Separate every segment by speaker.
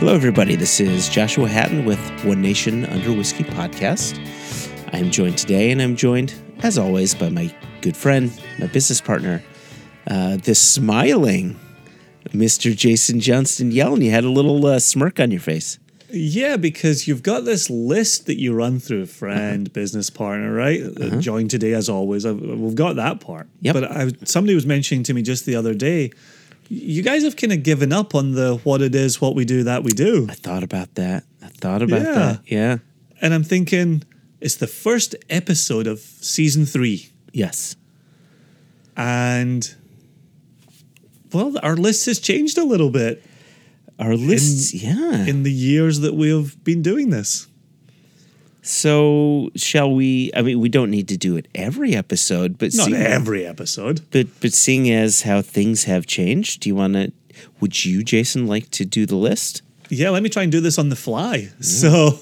Speaker 1: Hello, everybody. This is Joshua Hatton with One Nation Under Whiskey podcast. I'm joined today, and I'm joined, as always, by my good friend, my business partner, uh, the smiling Mr. Jason Johnston yelling. You had a little uh, smirk on your face.
Speaker 2: Yeah, because you've got this list that you run through friend, business partner, right? Uh, Joined today, as always. I've, we've got that part.
Speaker 1: Yep.
Speaker 2: But I, somebody was mentioning to me just the other day, you guys have kind of given up on the what it is, what we do, that we do.
Speaker 1: I thought about that. I thought about
Speaker 2: Yeah.
Speaker 1: that. Yeah.
Speaker 2: And I'm thinking, it's the first episode of season three.
Speaker 1: Yes.
Speaker 2: And, well, our list has changed a little bit
Speaker 1: Our lists, yeah.
Speaker 2: in the years that we have been doing this.
Speaker 1: so, shall we? I mean, we don't need to do it every episode, but
Speaker 2: Not every episode.
Speaker 1: But but seeing as how things have changed, do you want to? Would you, Jason, like to do the list?
Speaker 2: Yeah, let me try and do this on the fly. Mm. So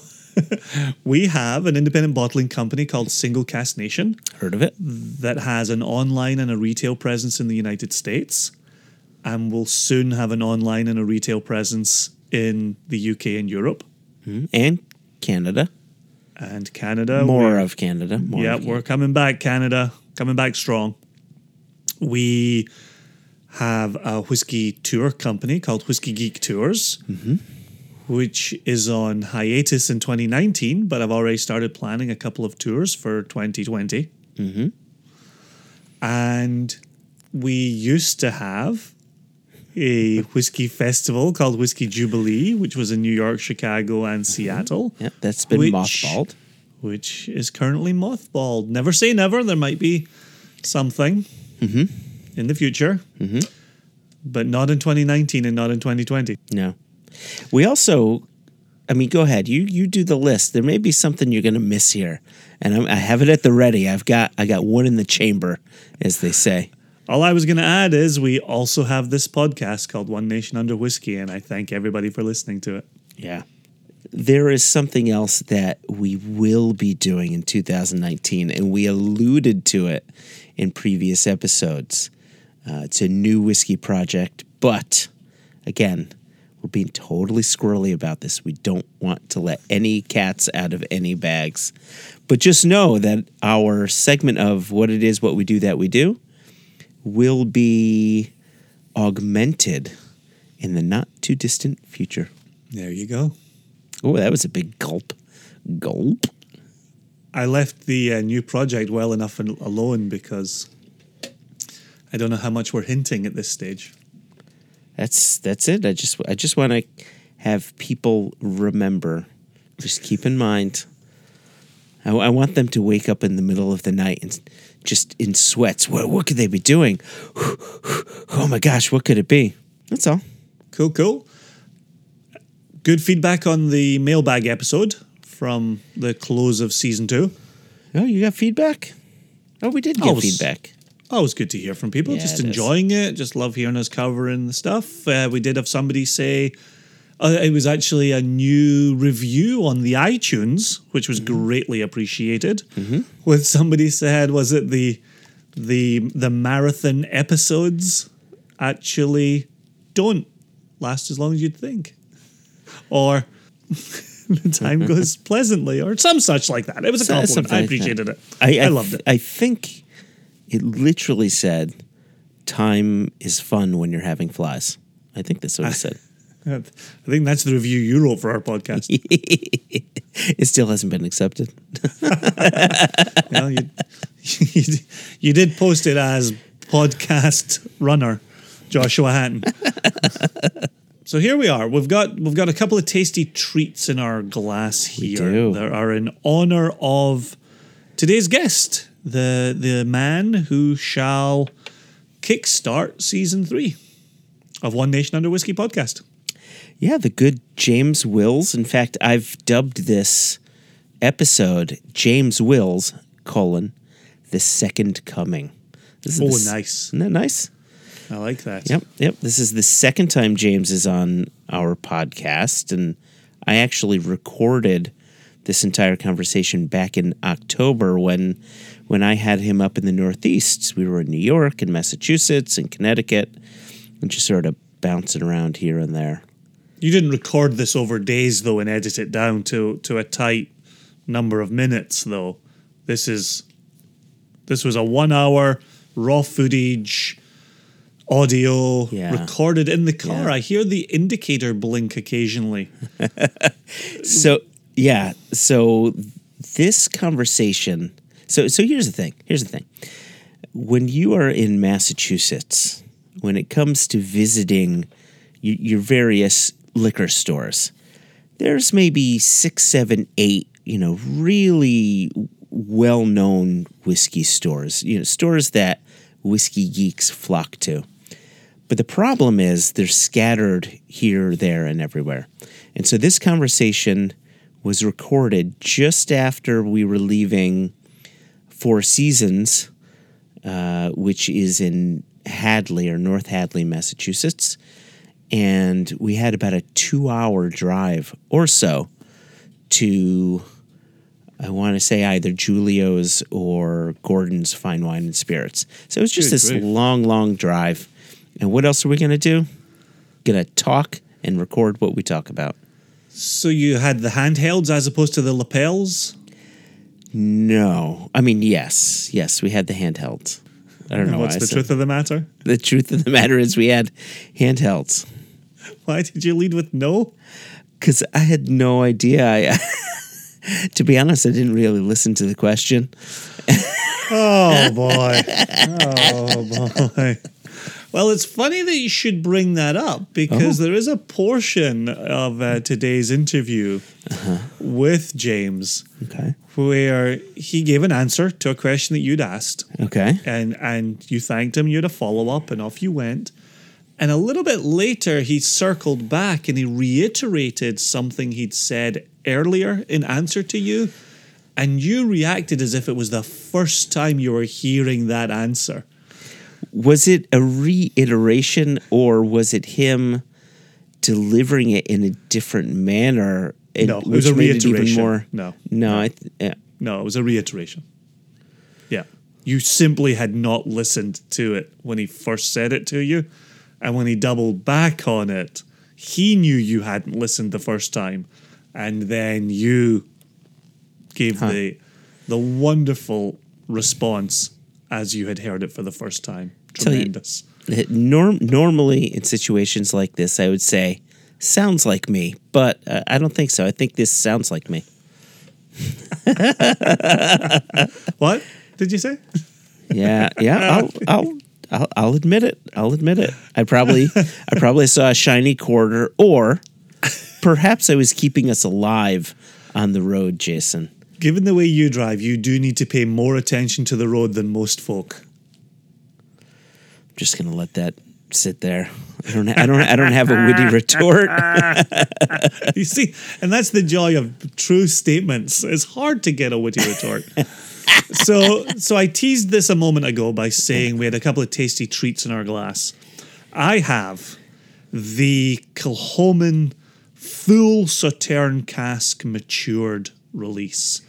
Speaker 2: we have an independent bottling company called Single Cask Nation
Speaker 1: Heard of it?
Speaker 2: that has an online and a retail presence in the United States and will soon have an online and a retail presence in the UK and Europe hmm,
Speaker 1: And Canada,
Speaker 2: and Canada.
Speaker 1: more of Canada. More
Speaker 2: yeah,
Speaker 1: of
Speaker 2: we're coming back, Canada, coming back strong. We have a whiskey tour company called Whiskey Geek Tours, mm-hmm. which is on hiatus in 2019, but I've already started planning a couple of tours for 2020. Mm-hmm. And we used to have a whiskey festival called Whiskey Jubilee, which was in New York, Chicago, and mm-hmm. Seattle
Speaker 1: Yeah, that's been
Speaker 2: Which-
Speaker 1: mothballed.
Speaker 2: which is currently mothballed. Never say never. There might be something mm-hmm. in the future, mm-hmm. but not in 2019 and not in 2020.
Speaker 1: No, we also. I mean, go ahead. You you do the list. There may be something you're going to miss here, and I'm, I have it at the ready. I've got I got one in the chamber, as they say.
Speaker 2: All I was going to add is we also have this podcast called One Nation Under Whiskey, and I thank everybody for listening to it.
Speaker 1: Yeah. There is something else that we will be doing in 2019, and we alluded to it in previous episodes. Uh, it's a new whiskey project, but again, we're being totally squirrely about this. We don't want to let any cats out of any bags. But just know that our segment of what it is, what we do, that we do, will be augmented in the not too distant future.
Speaker 2: There you go.
Speaker 1: Oh, that was a big gulp. Gulp.
Speaker 2: I left the uh, new project well enough al- alone because I don't know how much we're hinting at this stage.
Speaker 1: That's that's it. I just I just want to have people remember. Just keep in mind. I, I want them to wake up in the middle of the night and just in sweats. What what could they be doing? Oh my gosh, what could it be? That's all.
Speaker 2: Cool, cool. Good feedback on the mailbag episode from the close of season two.
Speaker 1: Oh, you got feedback? Oh, we did get
Speaker 2: Always-
Speaker 1: feedback.
Speaker 2: Always good to hear from people.
Speaker 1: Yeah,
Speaker 2: just
Speaker 1: it is.
Speaker 2: enjoying it. Just love hearing us covering the stuff. Uh, we did have somebody say uh, it was actually a new review on the iTunes, which was
Speaker 1: Mm-hmm.
Speaker 2: greatly appreciated. With somebody said, was it the the the marathon episodes actually don't last as long as you'd think, or the time goes pleasantly, or some such like that. It was a compliment.
Speaker 1: something
Speaker 2: I appreciated
Speaker 1: that.
Speaker 2: it.
Speaker 1: I,
Speaker 2: I loved it.
Speaker 1: I think it literally said, "Time is fun when you're having flies." I think that's what it said.
Speaker 2: I think that's the review you wrote for our podcast.
Speaker 1: it still hasn't been accepted.
Speaker 2: well, you, you, you did post it as podcast runner Joshua Hatton. so here we are. We've got we've got a couple of tasty treats in our glass here. That are in honor of today's guest, the the man who shall kickstart season three of One Nation Under Whiskey podcast.
Speaker 1: Yeah, the good James Wills. In fact, I've dubbed this episode James Wills colon the second coming. This is
Speaker 2: Oh,
Speaker 1: the
Speaker 2: nice.
Speaker 1: Isn't that nice?
Speaker 2: I like that.
Speaker 1: Yep, yep. This is the second time James is on our podcast, and I actually recorded this entire conversation back in October when when I had him up in the Northeast. We were in New York and Massachusetts and Connecticut and just sort of bouncing around here and there.
Speaker 2: You didn't record this over days though and edit it down to to a tight number of minutes though. This is this was a 1 hour raw footage audio
Speaker 1: Yeah.
Speaker 2: recorded in the car.
Speaker 1: Yeah.
Speaker 2: I hear the indicator blink occasionally.
Speaker 1: So yeah, so this conversation. So so here's the thing. Here's the thing. When you are in Massachusetts, when it comes to visiting your various liquor stores, there's maybe six, seven, eight, you know, really well-known whiskey stores. You know, stores that whiskey geeks flock to. But the problem is they're scattered here, there, and everywhere. And so this conversation was recorded just after we were leaving Four Seasons, uh, which is in Hadley or North Hadley, Massachusetts. And we had about a two hour drive or so to, I want to say either Julio's or Gordon's Fine Wine and Spirits. So it was just
Speaker 2: Good
Speaker 1: this
Speaker 2: grief.
Speaker 1: long, long drive. And what else are we going to do? Going to talk and record what we talk about.
Speaker 2: So you had the handhelds as opposed to the lapels?
Speaker 1: No. I mean, yes. Yes, we had the handhelds. I don't know
Speaker 2: What's the truth of the matter?
Speaker 1: The truth of the matter is we had handhelds
Speaker 2: Why did you lead with no?
Speaker 1: because I had no idea. I, to be honest, I didn't really listen to the question.
Speaker 2: Oh boy. Oh boy. Well, it's funny that you should bring that up because
Speaker 1: Oh.
Speaker 2: there is a portion of uh, today's interview with James
Speaker 1: Okay.
Speaker 2: where he gave an answer to a question that you'd asked,
Speaker 1: Okay.
Speaker 2: and and you thanked him. You had a follow up, and off you went. And a little bit later, he circled back and he reiterated something he'd said earlier in answer to you. And you reacted as if it was the first time you were hearing that answer.
Speaker 1: Was it a reiteration or was it him delivering it in a different manner?
Speaker 2: No, it was a
Speaker 1: made it even
Speaker 2: reiteration.
Speaker 1: more.
Speaker 2: No,
Speaker 1: No, I th- yeah.
Speaker 2: No, it was a reiteration. Yeah. You simply had not listened to it when he first said it to you. And when he doubled back on it, he knew you hadn't listened the first time. And then you gave the the wonderful response as you had heard it for the first time.
Speaker 1: Tell you-
Speaker 2: Tremendous.
Speaker 1: Norm- normally in situations like this, I would say, sounds like me, but uh, I don't think so. I think this sounds like me.
Speaker 2: What did you say?
Speaker 1: Yeah, yeah. I'll, I'll, I'll, I'll admit it. I'll admit it. I probably, I probably saw a shiny quarter, or perhaps I was keeping us alive on the road, Jason.
Speaker 2: Given the way you drive, you do need to pay more attention to the road than most folk.
Speaker 1: I'm just gonna let that sit there. I don't, I don't, I don't have a witty retort.
Speaker 2: You see, and that's the joy of true statements. It's hard to get a witty retort. so, so I teased this a moment ago by saying we had a couple of tasty treats in our glass. I have the Kilchoman full Sauterne cask matured release,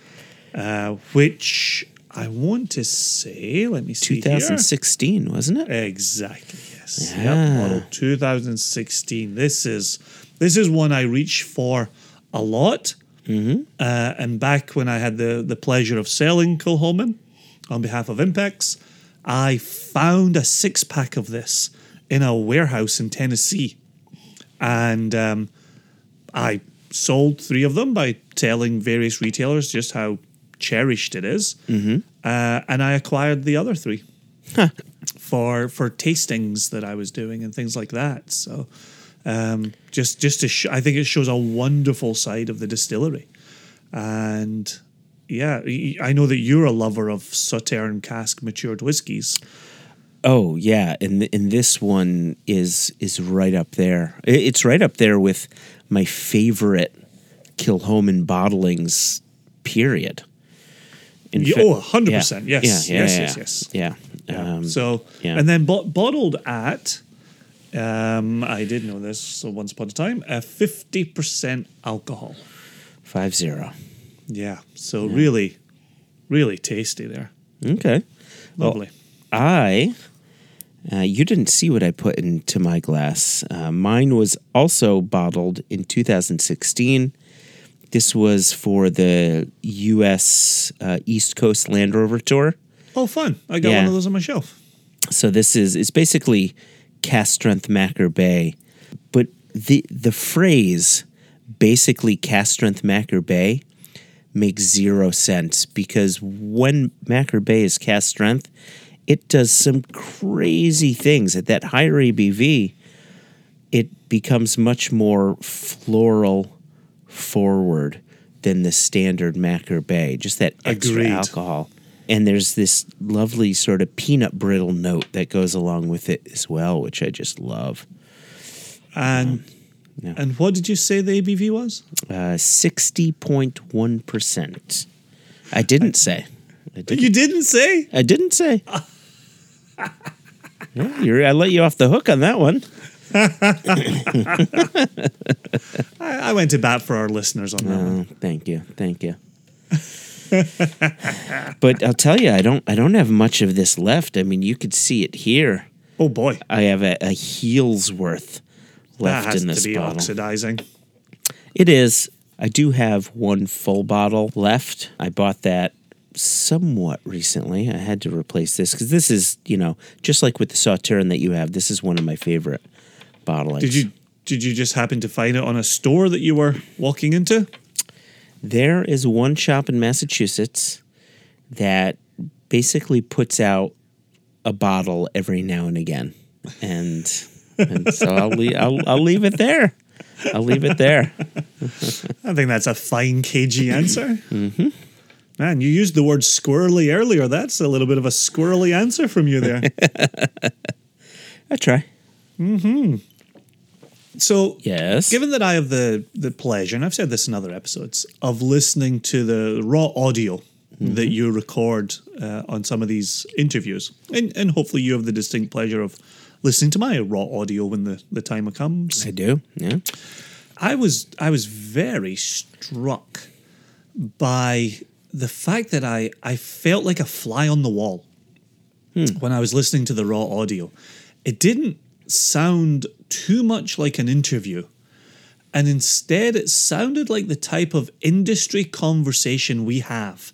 Speaker 2: uh, which I want to say, let me see here.
Speaker 1: 2016, wasn't it?
Speaker 2: Exactly. Yes.
Speaker 1: Yeah.
Speaker 2: Yep. Model 2016. This is this is one I reach for a lot. Mm-hmm. Uh, and back when I had the the pleasure of selling Kilchoman on behalf of Impex, I found a six pack of this in a warehouse in Tennessee, and um, I sold three of them by telling various retailers just how cherished it is. Uh, and I acquired the other three for for tastings that I was doing and things like that. So um, just just to sh- I think it shows a wonderful side of the distillery, and yeah, I know that you're a lover of Sauterne cask matured whiskies.
Speaker 1: Oh yeah, and th- and this one is is right up there. It's right up there with my favorite Kilchoman bottlings. Period. In
Speaker 2: oh, 100%. Yes,
Speaker 1: Yeah, yeah,
Speaker 2: yes,
Speaker 1: yeah,
Speaker 2: yes, yes.
Speaker 1: Yeah.
Speaker 2: Yeah.
Speaker 1: Um,
Speaker 2: so
Speaker 1: yeah.
Speaker 2: and then bo- bottled at Um, I did know this. So once upon a time, uh, fifty percent alcohol.
Speaker 1: Five zero.
Speaker 2: Yeah. So really, really tasty there.
Speaker 1: Okay. Well,
Speaker 2: Lovely.
Speaker 1: I, uh, you didn't see what I put into my glass. Uh, mine was also bottled in 2016. This was for the U.S. Uh, East Coast Land Rover Tour.
Speaker 2: Oh, fun! I got
Speaker 1: yeah.
Speaker 2: one of those on my shelf.
Speaker 1: So this is it's basically cask strength Machir Bay, but the the phrase basically cask strength Machir Bay makes zero sense because when Machir Bay is cask strength, it does some crazy things at that higher ABV. It becomes much more floral forward than the standard Machir Bay. Just that extra
Speaker 2: Agreed.
Speaker 1: alcohol. And there's this lovely sort of peanut brittle note that goes along with it as well, which I just love.
Speaker 2: And
Speaker 1: Yeah.
Speaker 2: and what did you say the ABV was?
Speaker 1: Uh, 60.1%. I didn't say. I didn't,
Speaker 2: You didn't say.
Speaker 1: I didn't say. Yeah, you're, I let you off the hook on that one.
Speaker 2: I, I went to bat for our listeners on that. one.
Speaker 1: Oh, thank you, thank you. but I'll tell you, I don't, I don't have much of this left. I mean, you could see it here.
Speaker 2: Oh boy,
Speaker 1: I have a, a heel's worth left in this
Speaker 2: to be
Speaker 1: bottle.
Speaker 2: oxidizing.
Speaker 1: It is. I do have one full bottle left. I bought that somewhat recently. I had to replace this because this is, you know, just like with the Sauternes that you have. This is one of my favorite bottlings.
Speaker 2: Did you did you just happen to find it on a store that you were walking into?
Speaker 1: There is one shop in Massachusetts that basically puts out a bottle every now and again, and, and so I'll leave. I'll, I'll leave it there. I'll leave it there.
Speaker 2: I think that's a fine, cagey answer. mm-hmm. Man, you used the word squirrely earlier. That's a little bit of a squirrely answer from you there.
Speaker 1: I try.
Speaker 2: So,
Speaker 1: Yes.
Speaker 2: given that I have the the pleasure, and I've said this in other episodes, of listening to the raw audio that you record uh, on some of these interviews, and and hopefully you have the distinct pleasure of listening to my raw audio when the the time comes.
Speaker 1: I do. Yeah.
Speaker 2: I was I was very struck by the fact that I I felt like a fly on the wall when I was listening to the raw audio. It didn't sound too much like an interview. And instead it sounded like the type of industry conversation we have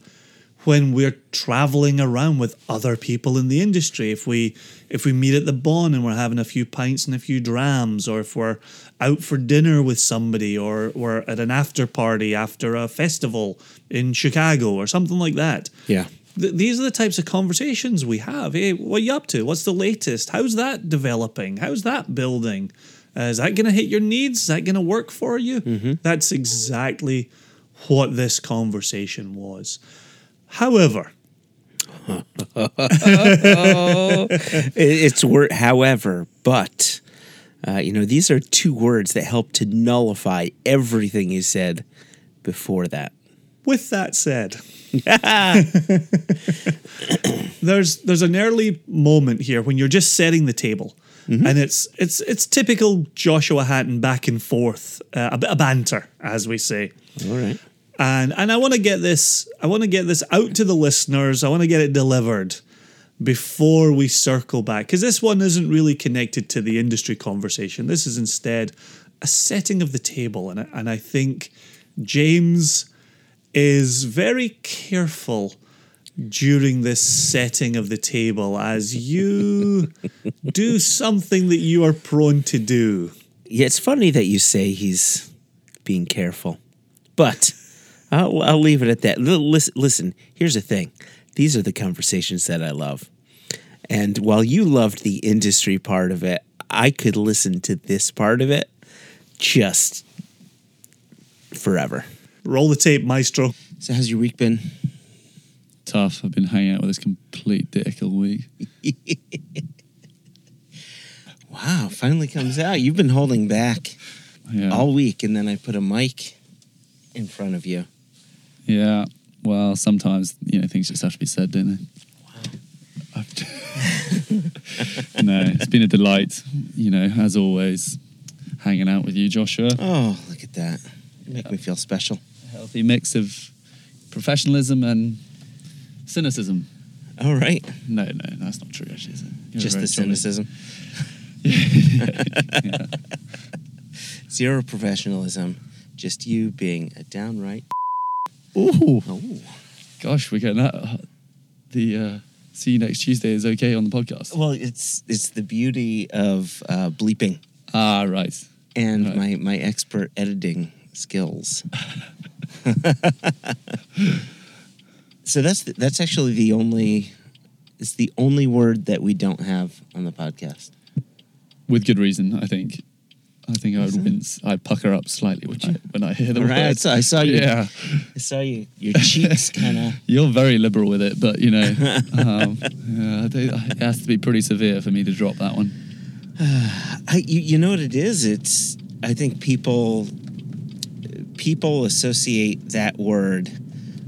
Speaker 2: when we're traveling around with other people in the industry if we if we meet at the Bon and we're having a few pints and a few drams or if we're out for dinner with somebody or we're at an after party after a festival in Chicago or something like that
Speaker 1: Yeah.
Speaker 2: Th- these are the types of conversations we have. Hey, what are you up to? What's the latest? How's that developing? How's that building? Uh, is that going to hit your needs? Is that going to work for you? That's exactly what this conversation was. However,
Speaker 1: It- It's word, however, but uh, you know these are two words that help to nullify everything you said before that.
Speaker 2: With that said, there's there's an early moment here when you're just setting the table, and it's it's it's typical Joshua Hatton back and forth, uh, a bit of banter, as we say.
Speaker 1: All right.
Speaker 2: and and I want to get this I want to get this out to the listeners. I want to get it delivered before we circle back because this one isn't really connected to the industry conversation. This is instead a setting of the table, and I, and I think James is very careful during this setting of the table as you do something that you are prone to do.
Speaker 1: Yeah, it's funny that you say he's being careful, but I'll, I'll leave it at that. Listen, listen, here's the thing these are the conversations that I love. And while you loved the industry part of it, I could listen to this part of it just forever.
Speaker 2: Roll the tape, maestro.
Speaker 1: So, how's your week been?
Speaker 3: Tough. I've been hanging out with this complete dick all week.
Speaker 1: Wow, finally comes out. You've been holding back
Speaker 3: Yeah.
Speaker 1: all week, and then I put a mic in front of you.
Speaker 3: yeah. Well, sometimes you know things just have to be said, don't they? I've no, it's been a delight. You know, as always, hanging out with you, Joshua.
Speaker 1: Oh, look at that. You make me feel special.
Speaker 3: Healthy mix of professionalism and cynicism.
Speaker 1: All right.
Speaker 3: No, no, that's not true. Actually?
Speaker 1: Just the
Speaker 3: jolly.
Speaker 1: cynicism.
Speaker 3: Yeah.
Speaker 1: Zero professionalism. Just you being a downright.
Speaker 3: Ooh,
Speaker 1: Oh.
Speaker 3: gosh, we're getting that. The uh, see you next Tuesday is okay on the podcast.
Speaker 1: Well, it's it's the beauty of uh, bleeping
Speaker 3: Ah, right.
Speaker 1: and
Speaker 3: Right.
Speaker 1: my my expert editing skills. so that's the, that's actually the only it's the only word that we don't have on the podcast.
Speaker 3: With good reason, I think. I think I would wince. I pucker up slightly when I, when I hear the
Speaker 1: Right, I
Speaker 3: word.
Speaker 1: saw, I saw you.
Speaker 3: Yeah,
Speaker 1: I saw you. Your cheeks kind of.
Speaker 3: you're very liberal with it, but you know, um, yeah, it has to be pretty severe for me to drop that one.
Speaker 1: I you, you know what it is? It's I think people people associate that word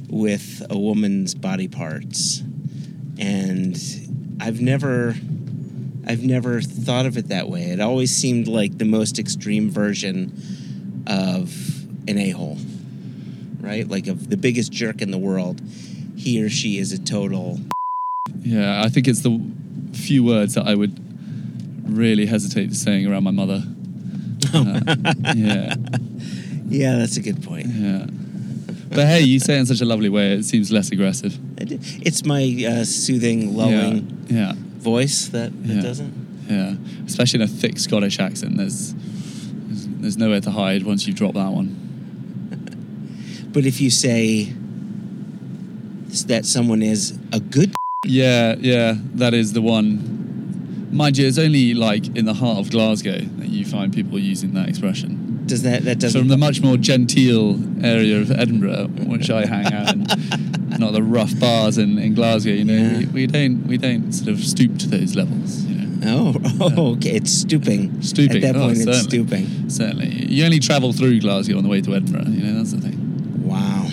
Speaker 1: with a woman's body parts. And I've never I've never thought of it that way. It always seemed like the most extreme version of an a-hole. Right? Like of the biggest jerk in the world. He or she is a total
Speaker 3: Yeah, I think it's the few words that I would really hesitate saying around my mother. Uh, yeah,
Speaker 1: Yeah, that's a good point.
Speaker 3: yeah. But hey, you say it in such a lovely way. It seems less aggressive.
Speaker 1: It's my uh, soothing, lulling
Speaker 3: Yeah,
Speaker 1: voice that, that
Speaker 3: Yeah.
Speaker 1: doesn't.
Speaker 3: yeah. Especially in a thick Scottish accent. There's, there's there's nowhere to hide once you drop that one.
Speaker 1: But if you say that someone is a good,
Speaker 3: Yeah, yeah. That is the one. Mind you, it's only like in the heart of Glasgow that you find people using that expression.
Speaker 1: Does that that doesn't?
Speaker 3: from the much more genteel area of Edinburgh, which I hang out in, not the rough bars in, in Glasgow. You know,
Speaker 1: Yeah.
Speaker 3: we, we don't we don't sort of stoop to those levels. You know,
Speaker 1: oh, oh, okay. It's stooping.
Speaker 3: Stooping,
Speaker 1: At that
Speaker 3: oh,
Speaker 1: point, it's stooping.
Speaker 3: certainly you only travel through Glasgow on the way to Edinburgh. You know, that's the thing.
Speaker 1: Wow.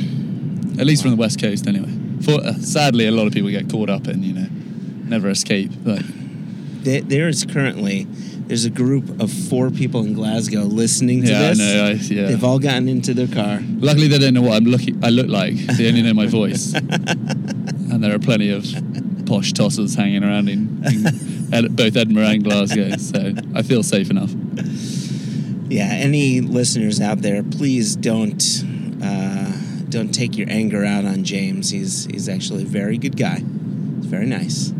Speaker 3: At least from the west coast, anyway. For uh, sadly, a lot of people get caught up in you know, never escape. But
Speaker 1: There, there is currently there's a group of four people in Glasgow listening to
Speaker 3: yeah, I know. I, yeah.
Speaker 1: They've all gotten into their car.
Speaker 3: Luckily, they don't know what I'm looking. I look like. They only know my voice. and there are plenty of posh tossers hanging around in, in Ed- both Edinburgh and Glasgow, so I feel safe enough.
Speaker 1: Yeah. Any listeners out there, please don't uh, don't take your anger out on James. He's he's actually a very good guy. He's very nice.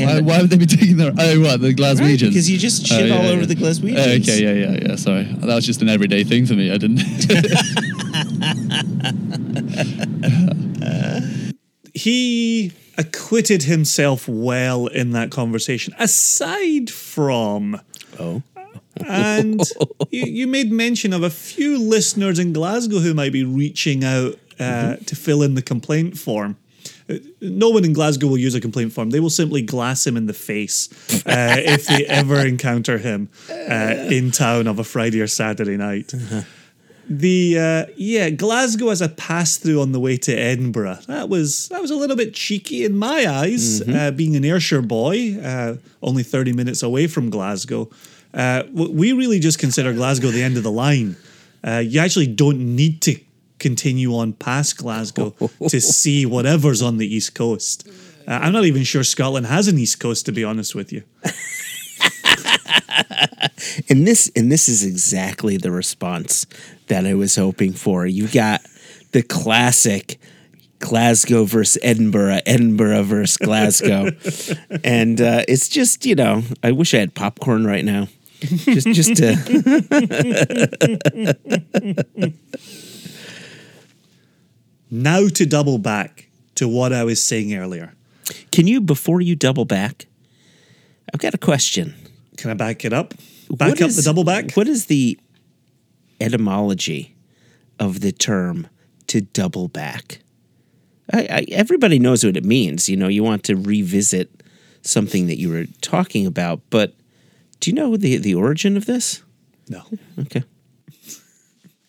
Speaker 1: And
Speaker 3: Why, why would they be taking their? Oh, what the
Speaker 1: Right,
Speaker 3: Glaswegians?
Speaker 1: because you just
Speaker 3: Oh,
Speaker 1: shit
Speaker 3: yeah,
Speaker 1: all over
Speaker 3: yeah.
Speaker 1: the Glaswegians.
Speaker 3: Oh, okay, yeah, yeah, yeah. Sorry, that was just an everyday thing for me. I didn't.
Speaker 2: he acquitted himself well in that conversation, aside from.
Speaker 1: Oh.
Speaker 2: And you, you made mention of a few listeners in Glasgow who might be reaching out uh, to fill in the complaint form. No one in Glasgow will use a complaint form. They will simply glass him in the face uh, if they ever encounter him uh, in town of a Friday or Saturday night. The uh, yeah, Glasgow as a pass through on the way to Edinburgh. That was that was a little bit cheeky in my eyes. Uh, being an Ayrshire boy, uh, only thirty minutes away from Glasgow, uh, we really just consider Glasgow the end of the line. Uh, you actually don't need to continue on past Glasgow to see whatever's on the east coast. Uh, I'm not even sure Scotland has an east coast, to be honest with you.
Speaker 1: And this and this is exactly the response that I was hoping for. You got the classic Glasgow versus Edinburgh, Edinburgh versus Glasgow, and uh, it's just you know I wish I had popcorn right now, just just to
Speaker 2: Now to double back to what I was saying earlier.
Speaker 1: can you before you double back. I've got a question.
Speaker 2: Can I back it up? Back
Speaker 1: What
Speaker 2: up
Speaker 1: is-
Speaker 2: the double back?
Speaker 1: What is the etymology of the term to double back? I, I, everybody knows what it means. You know, you want to revisit something that you were talking about, but do you know the the origin of this?
Speaker 2: No.
Speaker 1: Okay.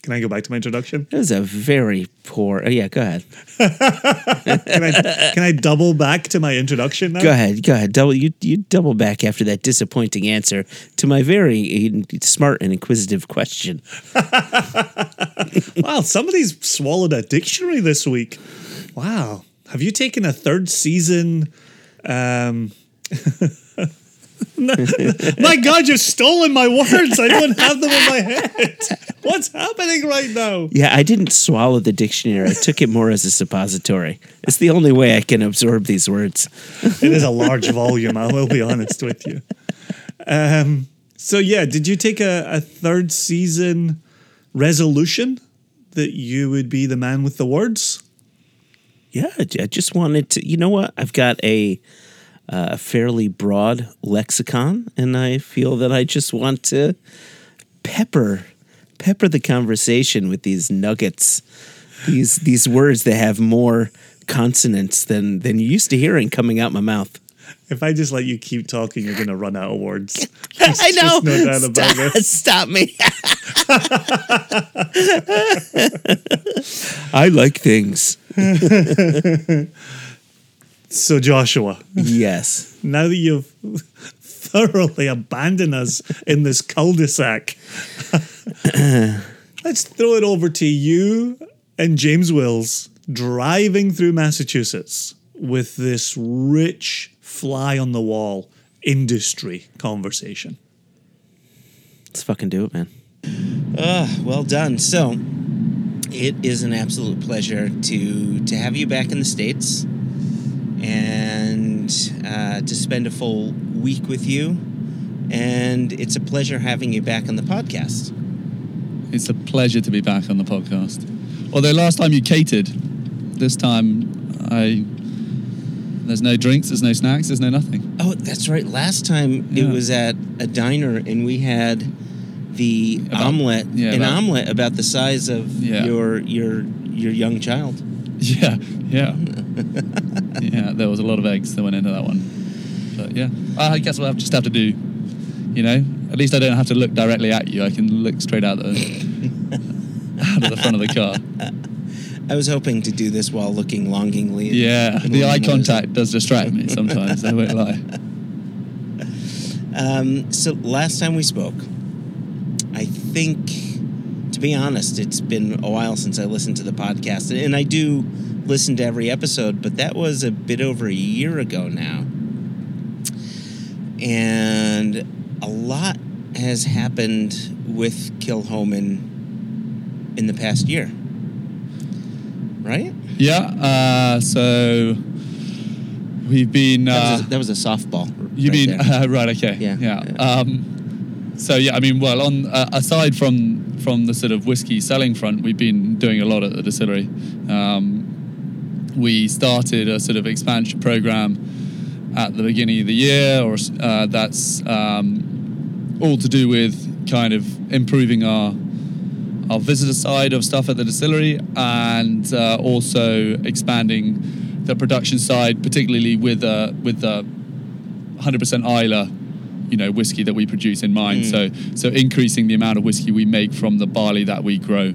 Speaker 2: Can I go back to my introduction?
Speaker 1: That was a very poor. Oh, yeah, go ahead.
Speaker 2: Can I can I double back to my introduction now?
Speaker 1: Go ahead. Go ahead. Double. You you double back after that disappointing answer to my very smart and inquisitive question.
Speaker 2: Wow, somebody's swallowed a dictionary this week. Wow. Have you taken a third season? Um, my God, you've stolen my words. I don't have them in my head. What's happening right now?
Speaker 1: Yeah, I didn't swallow the dictionary. I took it more as a suppository. It's the only way I can absorb these words.
Speaker 2: It is a large volume, I will be honest with you. Um, so, yeah, did you take a, a third season resolution that you would be the man with the words?
Speaker 1: Yeah, I just wanted to. You know what? I've got a uh, fairly broad lexicon, and I feel that I just want to pepper pepper the conversation with these nuggets, these these words that have more consonants than than you used to hearing coming out my mouth.
Speaker 2: If I just let you keep talking, you're going to run out of words.
Speaker 1: I know.
Speaker 2: no
Speaker 1: stop,
Speaker 2: it.
Speaker 1: stop me. I like things.
Speaker 2: So, Joshua,
Speaker 1: Yes.
Speaker 2: now that you've thoroughly abandoned us in this cul-de-sac, let's throw it over to you and James Wills driving through Massachusetts with this rich fly on the wall industry conversation.
Speaker 1: Let's fucking do it, man. Uh, well done. So, it is an absolute pleasure to to have you back in the states and uh, to spend a full week with you. And it's a pleasure having you back on the podcast.
Speaker 3: It's a pleasure to be back on the podcast. Although last time you catered, this time I there's no drinks, there's no snacks, there's no nothing.
Speaker 1: Oh, that's right. Last time it was at a diner, and we had the
Speaker 3: About-
Speaker 1: omelet,
Speaker 3: yeah,
Speaker 1: an
Speaker 3: about-
Speaker 1: omelet about the size of
Speaker 3: Yeah.
Speaker 1: your your your young child.
Speaker 3: Yeah, yeah, yeah. There was a lot of eggs that went into that one, but yeah, I guess we'll have, just have to do. You know, at least I don't have to look directly at you. I can look straight out the out of the front of the car.
Speaker 1: I was hoping to do this while looking longingly.
Speaker 3: Yeah, the eye contact does distract me sometimes. I won't lie.
Speaker 1: Um, so last time we spoke, I think, to be honest, it's been a while since I listened to the podcast, and I do listen to every episode, but that was a bit over a year ago now, and a lot has happened with Kilchoman in the past year, right?
Speaker 3: Yeah. Uh, so we've been.
Speaker 1: That,
Speaker 3: Uh,
Speaker 1: was, a, that was a softball.
Speaker 3: You
Speaker 1: right
Speaker 3: mean uh, right? Okay.
Speaker 1: Yeah,
Speaker 3: Yeah.
Speaker 1: yeah.
Speaker 3: Um, so yeah, I mean, well, on uh, aside from from the sort of whiskey selling front, we've been doing a lot at the distillery. Um, we started a sort of expansion program at the beginning of the year, or uh, that's um, all to do with kind of improving our our visitor side of stuff at the distillery and uh, also expanding the production side, particularly with uh, with the 100% Islay, you know, whiskey that we produce in mind. So so increasing the amount of whiskey we make from the barley that we grow.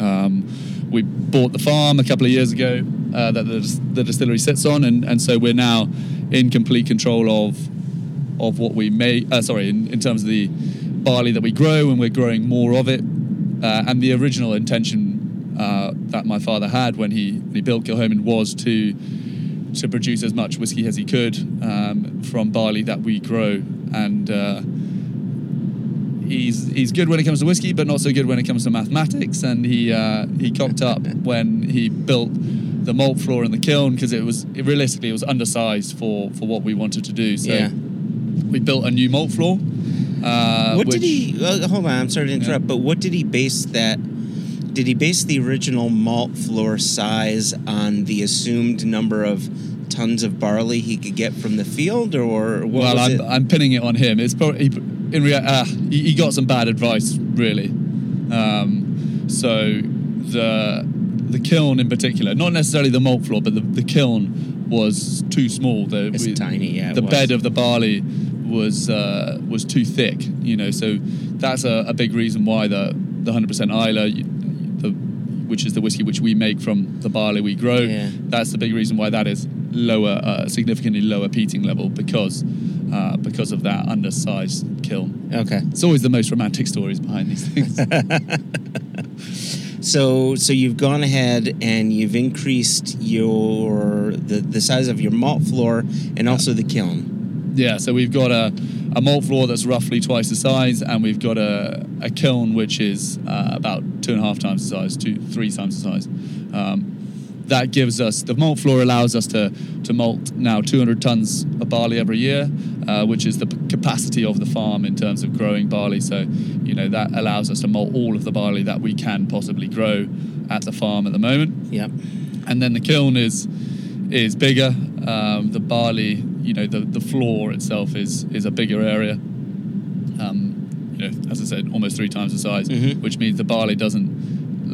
Speaker 3: Um, we bought the farm a couple of years ago uh, that the, the distillery sits on, and, and so we're now in complete control of of what we make. Uh, sorry, in, in terms of the barley that we grow, and we're growing more of it. Uh, and the original intention uh, that my father had when he, when he built Kilchoman was to to produce as much whiskey as he could um, from barley that we grow. And uh, he's he's good when it comes to whiskey, but not so good when it comes to mathematics. And he uh, he cocked up when he built the malt floor in the kiln because it was it realistically it was undersized for for what we wanted to do. So
Speaker 1: Yeah.
Speaker 3: we built a new malt floor. Uh,
Speaker 1: what
Speaker 3: which,
Speaker 1: did he? Uh, hold on, I'm sorry to interrupt, but what did he base that? Did he base the original malt floor size on the assumed number of tons of barley he could get from the field, or what
Speaker 3: well,
Speaker 1: was
Speaker 3: I'm? I'm pinning it on him. It's probably in rea- uh, he, he got some bad advice, really. Um, so the the kiln in particular, not necessarily the malt floor, but the, the kiln was too small. The,
Speaker 1: It's tiny, yeah,
Speaker 3: The bed of the barley was uh, was too thick, you know. So that's a, a big reason why the the hundred percent Islay. The which is the whiskey which we make from the barley we grow.
Speaker 1: Yeah.
Speaker 3: That's the big reason why that is lower, uh, significantly lower peating level because uh, because of that undersized kiln.
Speaker 1: Okay.
Speaker 3: It's always the most romantic stories behind these things.
Speaker 1: So so you've gone ahead and you've increased your the, the size of your malt floor and also the kiln.
Speaker 3: Yeah, so we've got a, a malt floor that's roughly twice the size, and we've got a, a kiln which is uh, about two and a half times the size, two, three times the size. Um, that gives us the malt floor allows us to to malt now 200 tons of barley every year, uh, which is the capacity of the farm in terms of growing barley. So, you know, that allows us to malt all of the barley that we can possibly grow at the farm at the moment
Speaker 1: Yep.
Speaker 3: and then the kiln is is bigger. Um, the barley, you know, the, the floor itself is is a bigger area. Um, you know, as I said, almost three times the size,
Speaker 1: Mhm.
Speaker 3: which means the barley doesn't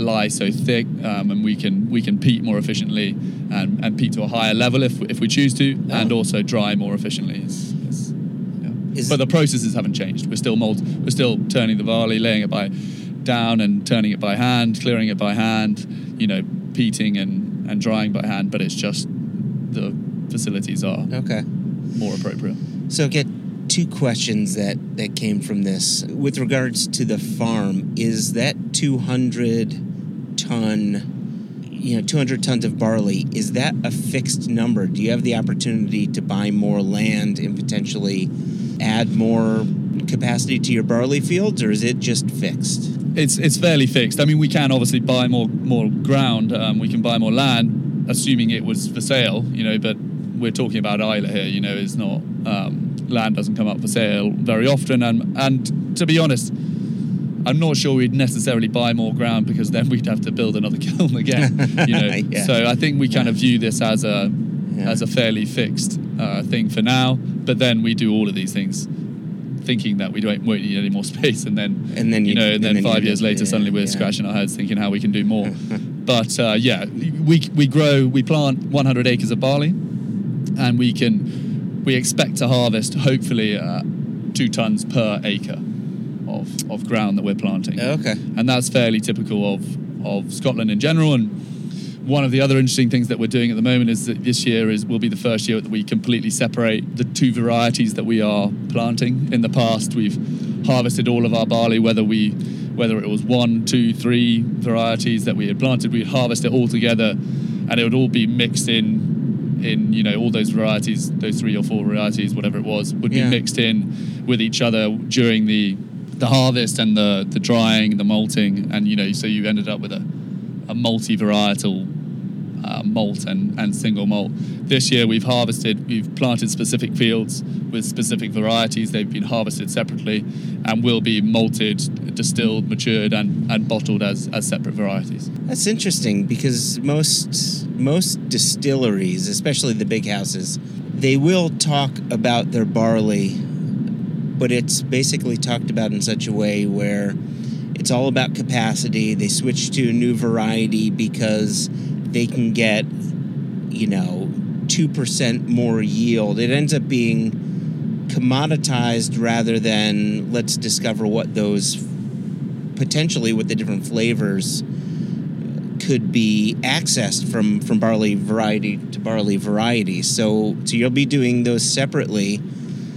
Speaker 3: lie so thick, um, and we can we can peat more efficiently and, and peat to a higher level if, if we choose to, and also dry more efficiently. It's- it's- yeah. But the processes haven't changed. We're still mold, we're still turning the barley, laying it by down and turning it by hand, clearing it by hand, you know, peating and, and drying by hand, but it's just the facilities are
Speaker 1: Okay.
Speaker 3: more appropriate.
Speaker 1: So get two questions that that came from this with regards to the farm. Is that 200 ton you know 200 tons of barley is that a fixed number do you have the opportunity to buy more land and potentially add more capacity to your barley fields or is it just fixed
Speaker 3: It's it's fairly fixed. I mean, we can obviously buy more more ground. Um, we can buy more land, assuming it was for sale. You know, but we're talking about Islay here. You know, it's not um, land doesn't come up for sale very often. And and to be honest, I'm not sure we'd necessarily buy more ground because then we'd have to build another kiln again. You know,
Speaker 1: Yeah.
Speaker 3: so I think we kind of view this as a
Speaker 1: Yeah.
Speaker 3: as a fairly fixed uh, thing for now. But then we do all of these things. Thinking that we don't won't need any more space, and then
Speaker 1: And then
Speaker 3: you,
Speaker 1: you-
Speaker 3: know, and then,
Speaker 1: then
Speaker 3: five years later,
Speaker 1: yeah,
Speaker 3: suddenly we're scratching our heads thinking how we can do more. but uh, yeah, we we grow, we plant 100 acres of barley, and we can we expect to harvest hopefully uh, two tons per acre of ground that we're planting, oh,
Speaker 1: okay
Speaker 3: and that's fairly typical of of Scotland in general. And one of the other interesting things that we're doing at the moment is that this year is will be the first year that we completely separate the two varieties that we are planting. In the past, we've harvested all of our barley, whether we whether it was one, two, three varieties that we had planted, we'd harvest it all together, and it would all be mixed in in you know all those varieties, those three or four varieties, whatever it was, would
Speaker 1: Yeah.
Speaker 3: be mixed in with each other during the the harvest and the the drying, the malting, and you know so you ended up with a a multi-varietal uh, malt and, and single malt. This year we've harvested, we've planted specific fields with specific varieties. They've been harvested separately and will be malted, distilled, matured, and, and bottled as, as separate varieties.
Speaker 1: That's interesting because most most distilleries, especially the big houses, they will talk about their barley, but it's basically talked about in such a way where it's all about capacity. They switch to a new variety because they can get, you know, 2% more yield. It ends up being commoditized rather than let's discover what those potentially with the different flavors could be accessed from from barley variety to barley variety. So so you'll be doing those separately.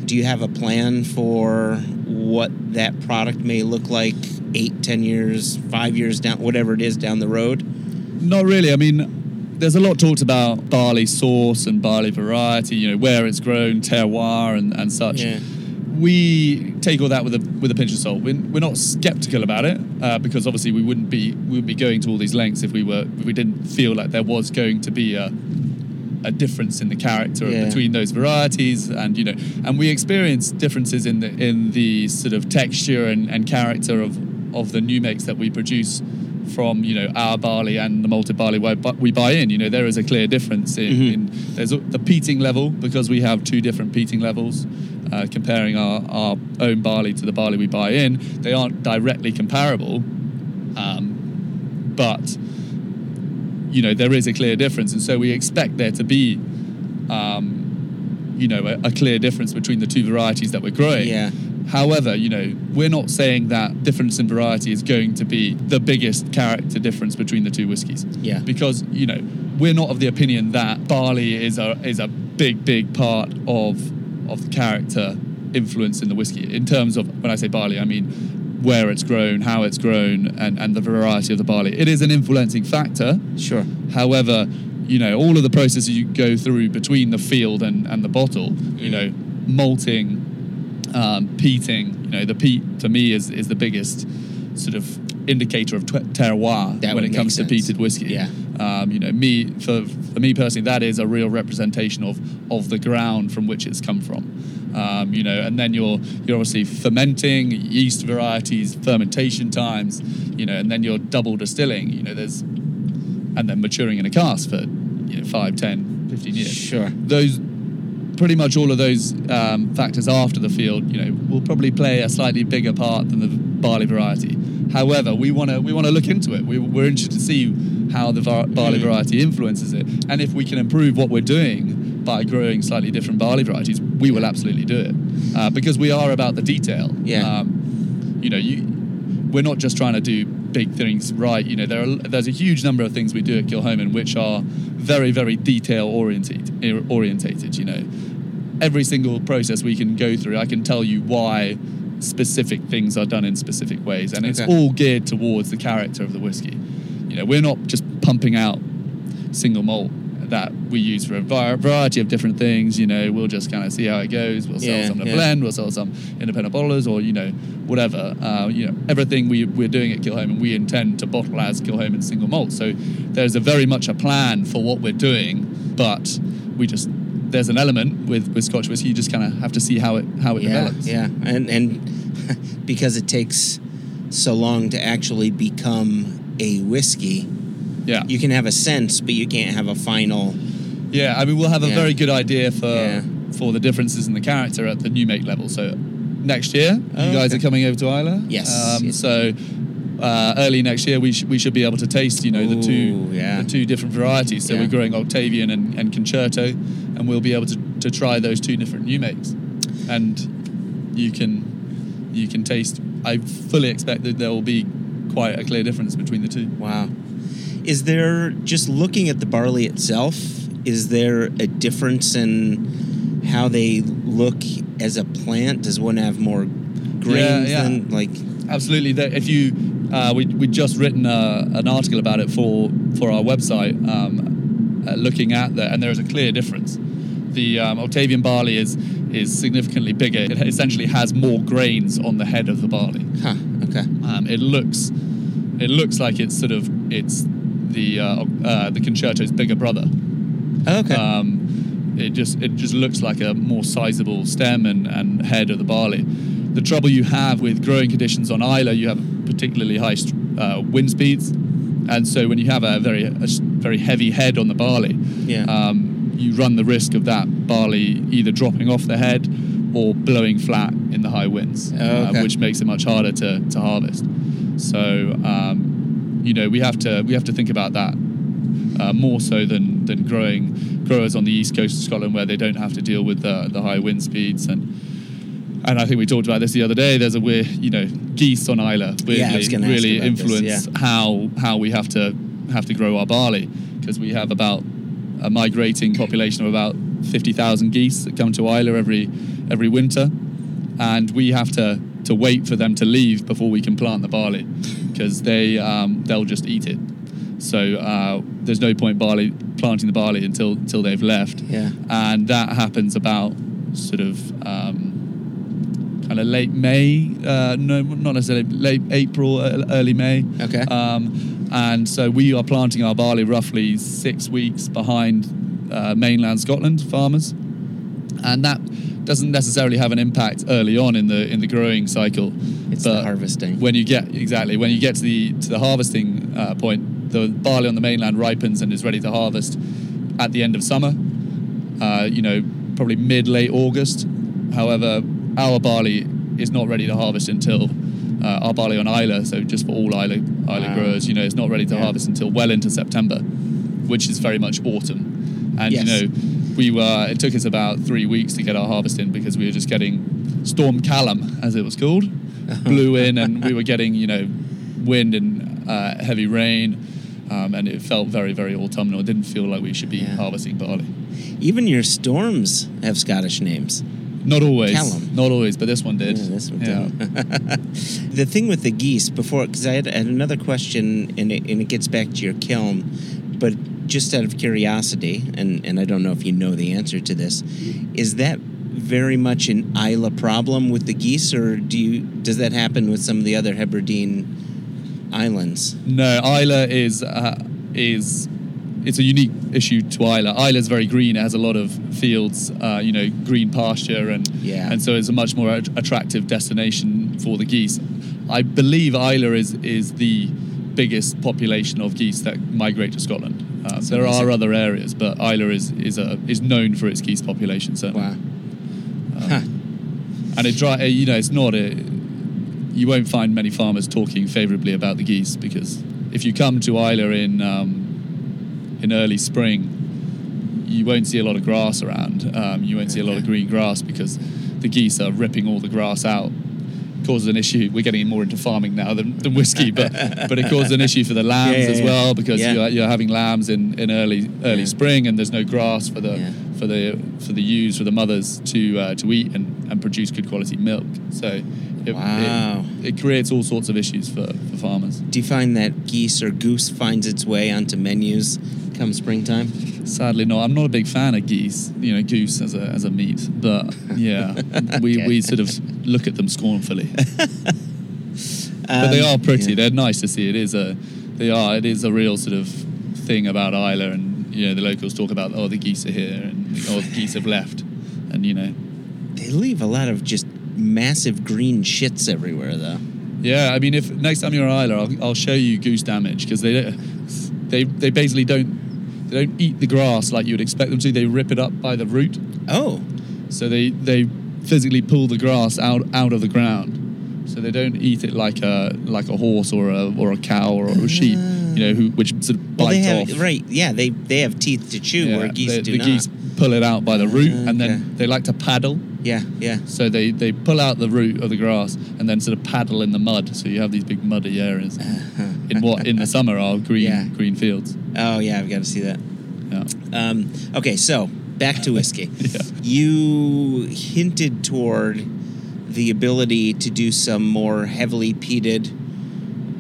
Speaker 1: Do you have a plan for what that product may look like eight, ten years, five years down, whatever it is down the road?
Speaker 3: Not really. I mean, there's a lot talked about barley source and barley variety, you know, where it's grown, terroir, and, and such.
Speaker 1: Yeah.
Speaker 3: We take all that with a with a pinch of salt. We're, we're not skeptical about it uh, because obviously we wouldn't be we would be going to all these lengths if we were if we didn't feel like there was going to be a a difference in the character
Speaker 1: Yeah.
Speaker 3: between those varieties and you know and we experience differences in the in the sort of texture and, and character of of the new makes that we produce from you know our barley and the malted barley we we buy in you know there is a clear difference in,
Speaker 1: Mhm.
Speaker 3: in there's the peating level because we have two different peating levels uh, comparing our, our own barley to the barley we buy in they aren't directly comparable um, but you know there is a clear difference and so we expect there to be um, you know a, a clear difference between the two varieties that we're growing
Speaker 1: Yeah.
Speaker 3: However, you know, we're not saying that difference in variety is going to be the biggest character difference between the two whiskies.
Speaker 1: Yeah.
Speaker 3: Because, you know, we're not of the opinion that barley is a is a big, big part of of the character influence in the whiskey. In terms of when I say barley, I mean where it's grown, how it's grown, and, and the variety of the barley. It is an influencing factor.
Speaker 1: Sure.
Speaker 3: However, you know, all of the processes you go through between the field and, and the bottle, you know, malting, um, peating, you know, the peat to me is, is the biggest sort of indicator of terroir
Speaker 1: That
Speaker 3: when it comes
Speaker 1: make
Speaker 3: to peated whiskey.
Speaker 1: Yeah.
Speaker 3: Um, you know, me for, for me personally, that is a real representation of of the ground from which it's come from. Um, you know, and then you're you're obviously fermenting, yeast varieties, fermentation times, you know, and then you're double distilling. You know, there's and then maturing in a cask for you know 5 10 15 years
Speaker 1: Sure.
Speaker 3: those pretty much all of those um, factors after the field you know will probably play a slightly bigger part than the barley variety however we want to we want to look into it we, we're interested to see how the var- barley variety influences it and if we can improve what we're doing by growing slightly different barley varieties we will absolutely do it uh, because we are about the detail
Speaker 1: Yeah.
Speaker 3: um, you know you we're not just trying to do big things right. You know, there are there's a huge number of things we do at Kilchoman which are very very detail oriented orientated. You know, every single process we can go through, I can tell you why specific things are done in specific ways, and it's
Speaker 1: Okay.
Speaker 3: all geared towards the character of the whiskey. You know, we're not just pumping out single malt that we use for a variety of different things. You know, we'll just kind of see how it goes. We'll sell
Speaker 1: Yeah,
Speaker 3: some a
Speaker 1: yeah.
Speaker 3: blend, we'll sell some independent bottlers, or you know, whatever. Uh, you know, everything we, we're doing at Kilchoman, we intend to bottle as Kilchoman single malt. So there's a very much a plan for what we're doing, but we just there's an element with, with Scotch whiskey. You just kind of have to see how it how it
Speaker 1: yeah,
Speaker 3: develops.
Speaker 1: yeah, and and because it takes so long to actually become a whiskey,
Speaker 3: yeah.
Speaker 1: you can have a sense, but you can't have a final.
Speaker 3: Yeah, I mean, we'll have a
Speaker 1: Yeah.
Speaker 3: very good idea for
Speaker 1: Yeah.
Speaker 3: for the differences in the character at the new make level. So next year,
Speaker 1: Oh,
Speaker 3: you guys
Speaker 1: okay.
Speaker 3: are coming over to Islay.
Speaker 1: Yes,
Speaker 3: Um,
Speaker 1: yes.
Speaker 3: So uh, early next year, we, sh- we should be able to taste, you know, the two
Speaker 1: yeah.
Speaker 3: the two different varieties. So we're growing Octavian and, and Concerto, and we'll be able to, to try those two different new makes, and you can you can taste. I fully expect that there will be quite a clear difference between the two.
Speaker 1: Wow. Is there just looking at the barley itself? Is there a difference in how they look as a plant? Does one have more grains
Speaker 3: yeah.
Speaker 1: than like?
Speaker 3: Absolutely. If you, uh, we we just written uh, an article about it for for our website, um, uh, looking at that, and there is a clear difference. The um, Octavian barley is is significantly bigger. It essentially has more grains on the head of the barley.
Speaker 1: Huh. Okay.
Speaker 3: Um, it looks it looks like it's sort of it's the uh, uh, the concerto's bigger brother.
Speaker 1: Okay.
Speaker 3: Um, it just it just looks like a more sizable stem and, and head of the barley. The trouble you have with growing conditions on Islay, you have particularly high uh, wind speeds, and so when you have a very a very heavy head on the barley,
Speaker 1: Yeah.
Speaker 3: um, you run the risk of that barley either dropping off the head or blowing flat in the high winds,
Speaker 1: Oh,
Speaker 3: uh, which makes it much harder to, to harvest. So um, you know we have to we have to think about that uh, more so than than growing growers on the east coast of Scotland where they don't have to deal with the, the high wind speeds and and I think we talked about this the other day. There's a weird, you know, geese on Islay weirdly
Speaker 1: Yeah, I was gonna ask
Speaker 3: really
Speaker 1: about this,
Speaker 3: influence
Speaker 1: yeah.
Speaker 3: how how we have to have to grow our barley because we have about a migrating population of about fifty thousand geese that come to Islay every every winter, and we have to to wait for them to leave before we can plant the barley because they um, they'll just eat it. So uh, there's no point barley planting the barley until until they've left
Speaker 1: yeah.
Speaker 3: and that happens about sort of um, kind of late May, uh, no, not necessarily late April, uh, early May.
Speaker 1: Okay.
Speaker 3: Um, and so we are planting our barley roughly six weeks behind uh, mainland Scotland farmers, and that doesn't necessarily have an impact early on in the in the growing cycle.
Speaker 1: It's the harvesting.
Speaker 3: when you get exactly when you get to the to the harvesting uh, point, the barley on the mainland ripens and is ready to harvest at the end of summer. Uh, you know, probably mid late August. However, our barley is not ready to harvest until uh, our barley on Islay. So just for all Islay Islay
Speaker 1: Wow.
Speaker 3: growers, you know, it's not ready to
Speaker 1: Yeah.
Speaker 3: harvest until well into September, which is very much autumn. And
Speaker 1: Yes.
Speaker 3: you know, we were. It took us about three weeks to get our harvest in because we were just getting Storm Callum, as it was called, blew in, and we were getting you know wind and uh, heavy rain, um, and it felt very very autumnal. It didn't feel like we should be
Speaker 1: Yeah.
Speaker 3: harvesting barley.
Speaker 1: Even your storms have Scottish names.
Speaker 3: Not always,
Speaker 1: Callum.
Speaker 3: not always, but this one did.
Speaker 1: Yeah, this one
Speaker 3: Yeah.
Speaker 1: The thing with the geese before, because I had, had another question, and it, and it gets back to your kiln, but just out of curiosity, and, and I don't know if you know the answer to this, is that very much an Islay problem with the geese, or do you does that happen with some of the other Hebridean islands?
Speaker 3: No, Islay is uh, is it's a unique issue to Islay. Islay is very green. It has a lot of fields, uh, you know, green pasture, and
Speaker 1: Yeah.
Speaker 3: and so it's a much more at- attractive destination for the geese. I believe Islay is is the biggest population of geese that migrate to Scotland. Uh, there are other areas, but Islay is is a is known for its geese population. So
Speaker 1: Wow. Huh.
Speaker 3: and it dry, you know, it's not a. You won't find many farmers talking favourably about the geese because if you come to Islay in um, in early spring, you won't see a lot of grass around. Um, you won't see a lot of green grass because the geese are ripping all the grass out. Causes an issue. We're getting more into farming now than, than whiskey, but but it causes an issue for the lambs
Speaker 1: Yeah, yeah,
Speaker 3: as well because
Speaker 1: Yeah.
Speaker 3: you're, you're having lambs in, in early early spring and there's no grass for the for the for the ewes for the mothers to uh, to eat and, and produce good quality milk. So it,
Speaker 1: Wow.
Speaker 3: it, it creates all sorts of issues for, for farmers.
Speaker 1: Do you find that geese or goose finds its way onto menus come springtime?
Speaker 3: Sadly, no. I'm not a big fan of geese. You know, goose as a as a meat, but yeah, we,
Speaker 1: Okay.
Speaker 3: we sort of look at them scornfully. but they
Speaker 1: Um,
Speaker 3: are pretty.
Speaker 1: yeah.
Speaker 3: They're nice to see. It is a they are. It is a real sort of thing about Islay, and you know the locals talk about oh the geese are here and oh the geese have left, and you know
Speaker 1: They leave a lot of just massive green shits everywhere, though.
Speaker 3: Yeah, I mean, if next time you're on Islay, I'll, I'll show you goose damage because they they they basically don't they don't eat the grass like you would expect them to. They rip it up by the root,
Speaker 1: Oh,
Speaker 3: so they they physically pull the grass out out of the ground. So they don't eat it like a like a horse or a or a cow or a sheep, you know, who which sort of
Speaker 1: well,
Speaker 3: bites
Speaker 1: they have
Speaker 3: off.
Speaker 1: right. Yeah, they they have teeth to chew
Speaker 3: Yeah,
Speaker 1: where geese
Speaker 3: the,
Speaker 1: do
Speaker 3: the
Speaker 1: not.
Speaker 3: geese pull it out by the root,
Speaker 1: Ah,
Speaker 3: and then they like to paddle.
Speaker 1: Yeah, yeah.
Speaker 3: So they, they pull out the root of the grass and then sort of paddle in the mud. So you have these big muddy areas in what in the summer are green
Speaker 1: Yeah.
Speaker 3: green fields.
Speaker 1: Oh, yeah. I've got to see that.
Speaker 3: Yeah.
Speaker 1: Um, okay, so back to whiskey.
Speaker 3: Yeah.
Speaker 1: You hinted toward the ability to do some more heavily peated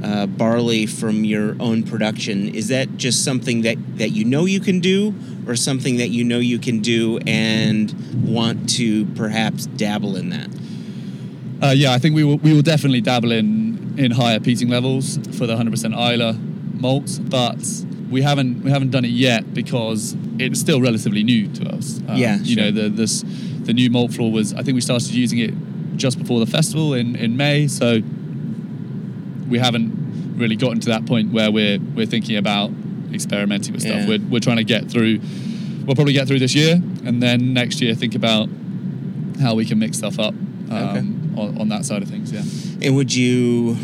Speaker 1: uh, barley from your own production. Is that just something that, that you know you can do, or something that you know you can do and want to perhaps dabble in that?
Speaker 3: Uh, yeah, I think we will we will definitely dabble in in higher peating levels for the 100% Islay malts, but we haven't we haven't done it yet because it's still relatively new to us. Um,
Speaker 1: Yeah,
Speaker 3: you
Speaker 1: sure.
Speaker 3: know the this the new malt floor was I think we started using it just before the festival in in May, so we haven't really gotten to that point where we're we're thinking about experimenting with stuff.
Speaker 1: Yeah.
Speaker 3: We're we're trying to get through. We'll probably get through this year, and then next year think about how we can mix stuff up um, on, on that side of things. Yeah.
Speaker 1: And would you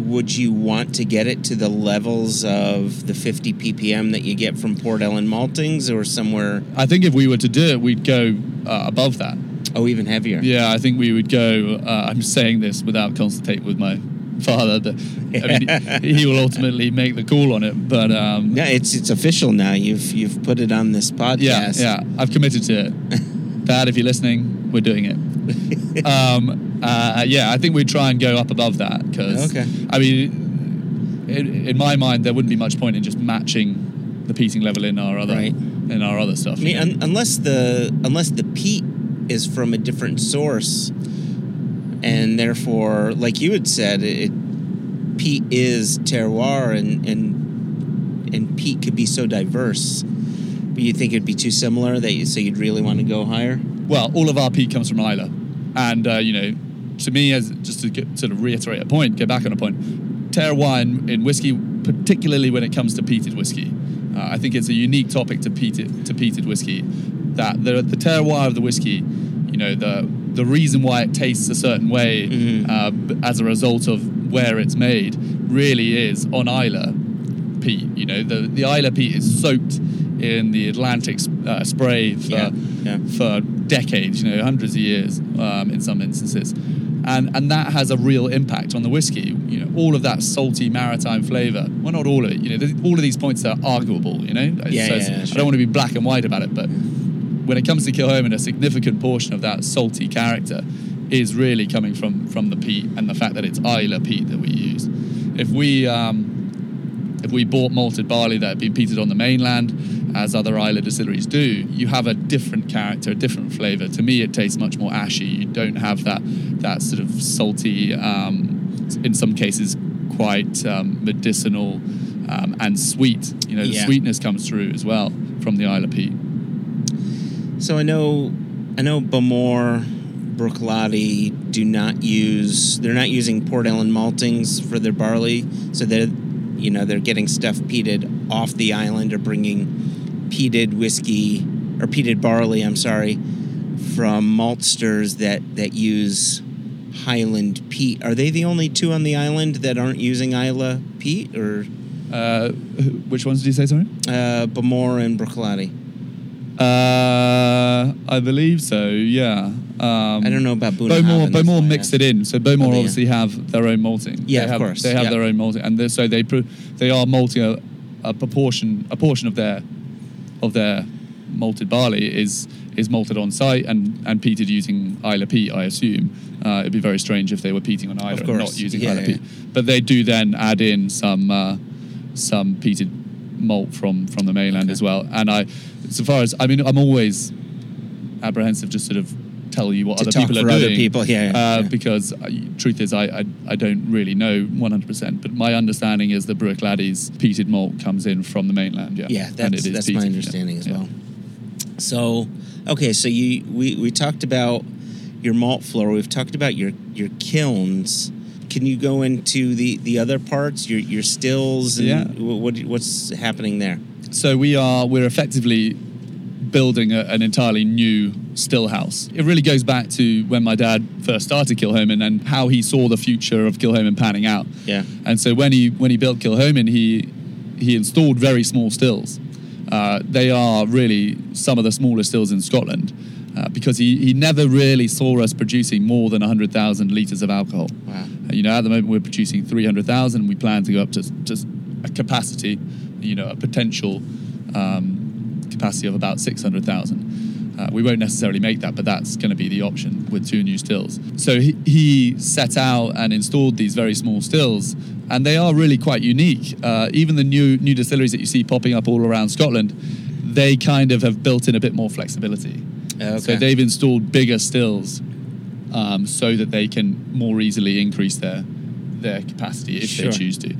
Speaker 1: would you want to get it to the levels of the 50 ppm that you get from Port Ellen maltings, or somewhere
Speaker 3: I think if we were to do it, we'd go uh, above that.
Speaker 1: oh even heavier?
Speaker 3: Yeah, I think we would go. Uh, I'm saying this without consultating with my father. That I mean, he will ultimately make the call on it. But um,
Speaker 1: No, it's it's official now. You've you've put it on this podcast.
Speaker 3: yeah, yeah, I've committed to it. Dad, if you're listening, we're doing it. um, uh, yeah, I think we'd try and go up above that because,
Speaker 1: Okay.
Speaker 3: I mean, in, in my mind, there wouldn't be much point in just matching the peating level in our other
Speaker 1: Right.
Speaker 3: in our other stuff.
Speaker 1: I mean, un- unless the unless the peat is from a different source, and therefore, like you had said, it, peat is terroir, and and and peat could be so diverse. But you think it'd be too similar that you so you'd really want to go higher?
Speaker 3: well, all of our peat comes from Islay, and uh, you know, to me, as just to get, sort of reiterate a point, get back on a point, terroir in, whiskey, particularly when it comes to peated whiskey, uh, I think it's a unique topic to peated to peated whiskey. That the the terroir of the whiskey, you know, the the reason why it tastes a certain way
Speaker 1: Mhm.
Speaker 3: uh, as a result of where it's made really is on Islay peat. You know, the the Islay peat is soaked in the Atlantic uh, spray for
Speaker 1: Yeah. Yeah.
Speaker 3: for decades, you know, hundreds of years um, in some instances. And, and that has a real impact on the whiskey. You know, all of that salty maritime flavour. Well, not all of it. You know, th- all of these points are arguable. You know,
Speaker 1: Yeah,
Speaker 3: So
Speaker 1: yeah, yeah,
Speaker 3: I don't want to be black and white about it, but when it comes to Kilchoman, a significant portion of that salty character is really coming from from the peat and the fact that it's Islay peat that we use. If we um, if we bought malted barley that had been peated on the mainland, as other Islay distilleries do, you have a different character, a different flavour. To me, it tastes much more ashy. You don't have that that sort of salty, um, in some cases, quite um, medicinal um, and sweet. You know, the
Speaker 1: Yeah.
Speaker 3: sweetness comes through as well from the Islay peat.
Speaker 1: So I know, I know, Bowmore, Bruichladdich do not use. They're not using Port Ellen maltings for their barley, so they're, you know, they're getting stuff peated off the island or bringing peated whiskey or peated barley. I'm sorry, from maltsters that that use Highland peat. Are they the only two on the island that aren't using Islay peat, or
Speaker 3: Uh, which ones did you say, sorry?
Speaker 1: uh, Bowmore and Bruichladdich?
Speaker 3: Uh, I believe so. Yeah. Um,
Speaker 1: I don't know about Boone.
Speaker 3: Bowmore mixed it in. So Bowmore
Speaker 1: Oh, they-
Speaker 3: obviously have their own malting.
Speaker 1: Yeah,
Speaker 3: they
Speaker 1: of
Speaker 3: have,
Speaker 1: course,
Speaker 3: They have
Speaker 1: yeah.
Speaker 3: their own malting, and so they pro- they are malting a, a proportion a portion of their of their malted barley is is malted on site and and peated using Islay peat. I assume uh, it'd be very strange if they were peating on Islay and not using
Speaker 1: yeah,
Speaker 3: Islay
Speaker 1: yeah.
Speaker 3: peat. But they do then add in some uh, some peated malt from from the mainland
Speaker 1: Okay.
Speaker 3: as well. And I, so far as I mean, I'm always apprehensive just sort of tell you what
Speaker 1: To
Speaker 3: other people are doing.
Speaker 1: people, yeah, yeah,
Speaker 3: uh,
Speaker 1: yeah.
Speaker 3: Because uh, truth is, I, I I don't really know 100%. But my understanding is that Bruichladdich peated malt comes in from the mainland. Yeah,
Speaker 1: Yeah,
Speaker 3: And
Speaker 1: that's
Speaker 3: it is
Speaker 1: that's
Speaker 3: peated,
Speaker 1: my
Speaker 3: yeah.
Speaker 1: understanding as
Speaker 3: Yeah.
Speaker 1: well. So, okay, so you we, we talked about your malt floor. We've talked about your your kilns. Can you go into the the other parts, your your stills, and
Speaker 3: Yeah.
Speaker 1: wh- what what's happening there?
Speaker 3: So we are we're effectively building a, an entirely new still house. It really goes back to when my dad first started Kilchoman and how he saw the future of Kilchoman panning out.
Speaker 1: Yeah.
Speaker 3: And so when he when he built Kilchoman, he he installed very small stills. Uh, they are really some of the smallest stills in Scotland uh, because he, he never really saw us producing more than 100,000 litres of alcohol.
Speaker 1: Wow.
Speaker 3: Uh, you know, at the moment we're producing 300,000. We plan to go up to just a capacity, you know, a potential um, capacity of about 600,000. Uh, we won't necessarily make that, but that's going to be the option with two new stills. So he, he set out and installed these very small stills, and they are really quite unique. Uh, even the new new distilleries that you see popping up all around Scotland, they kind of have built in a bit more flexibility.
Speaker 1: Okay.
Speaker 3: So they've installed bigger stills um, so that they can more easily increase their their capacity if
Speaker 1: Sure.
Speaker 3: they choose to.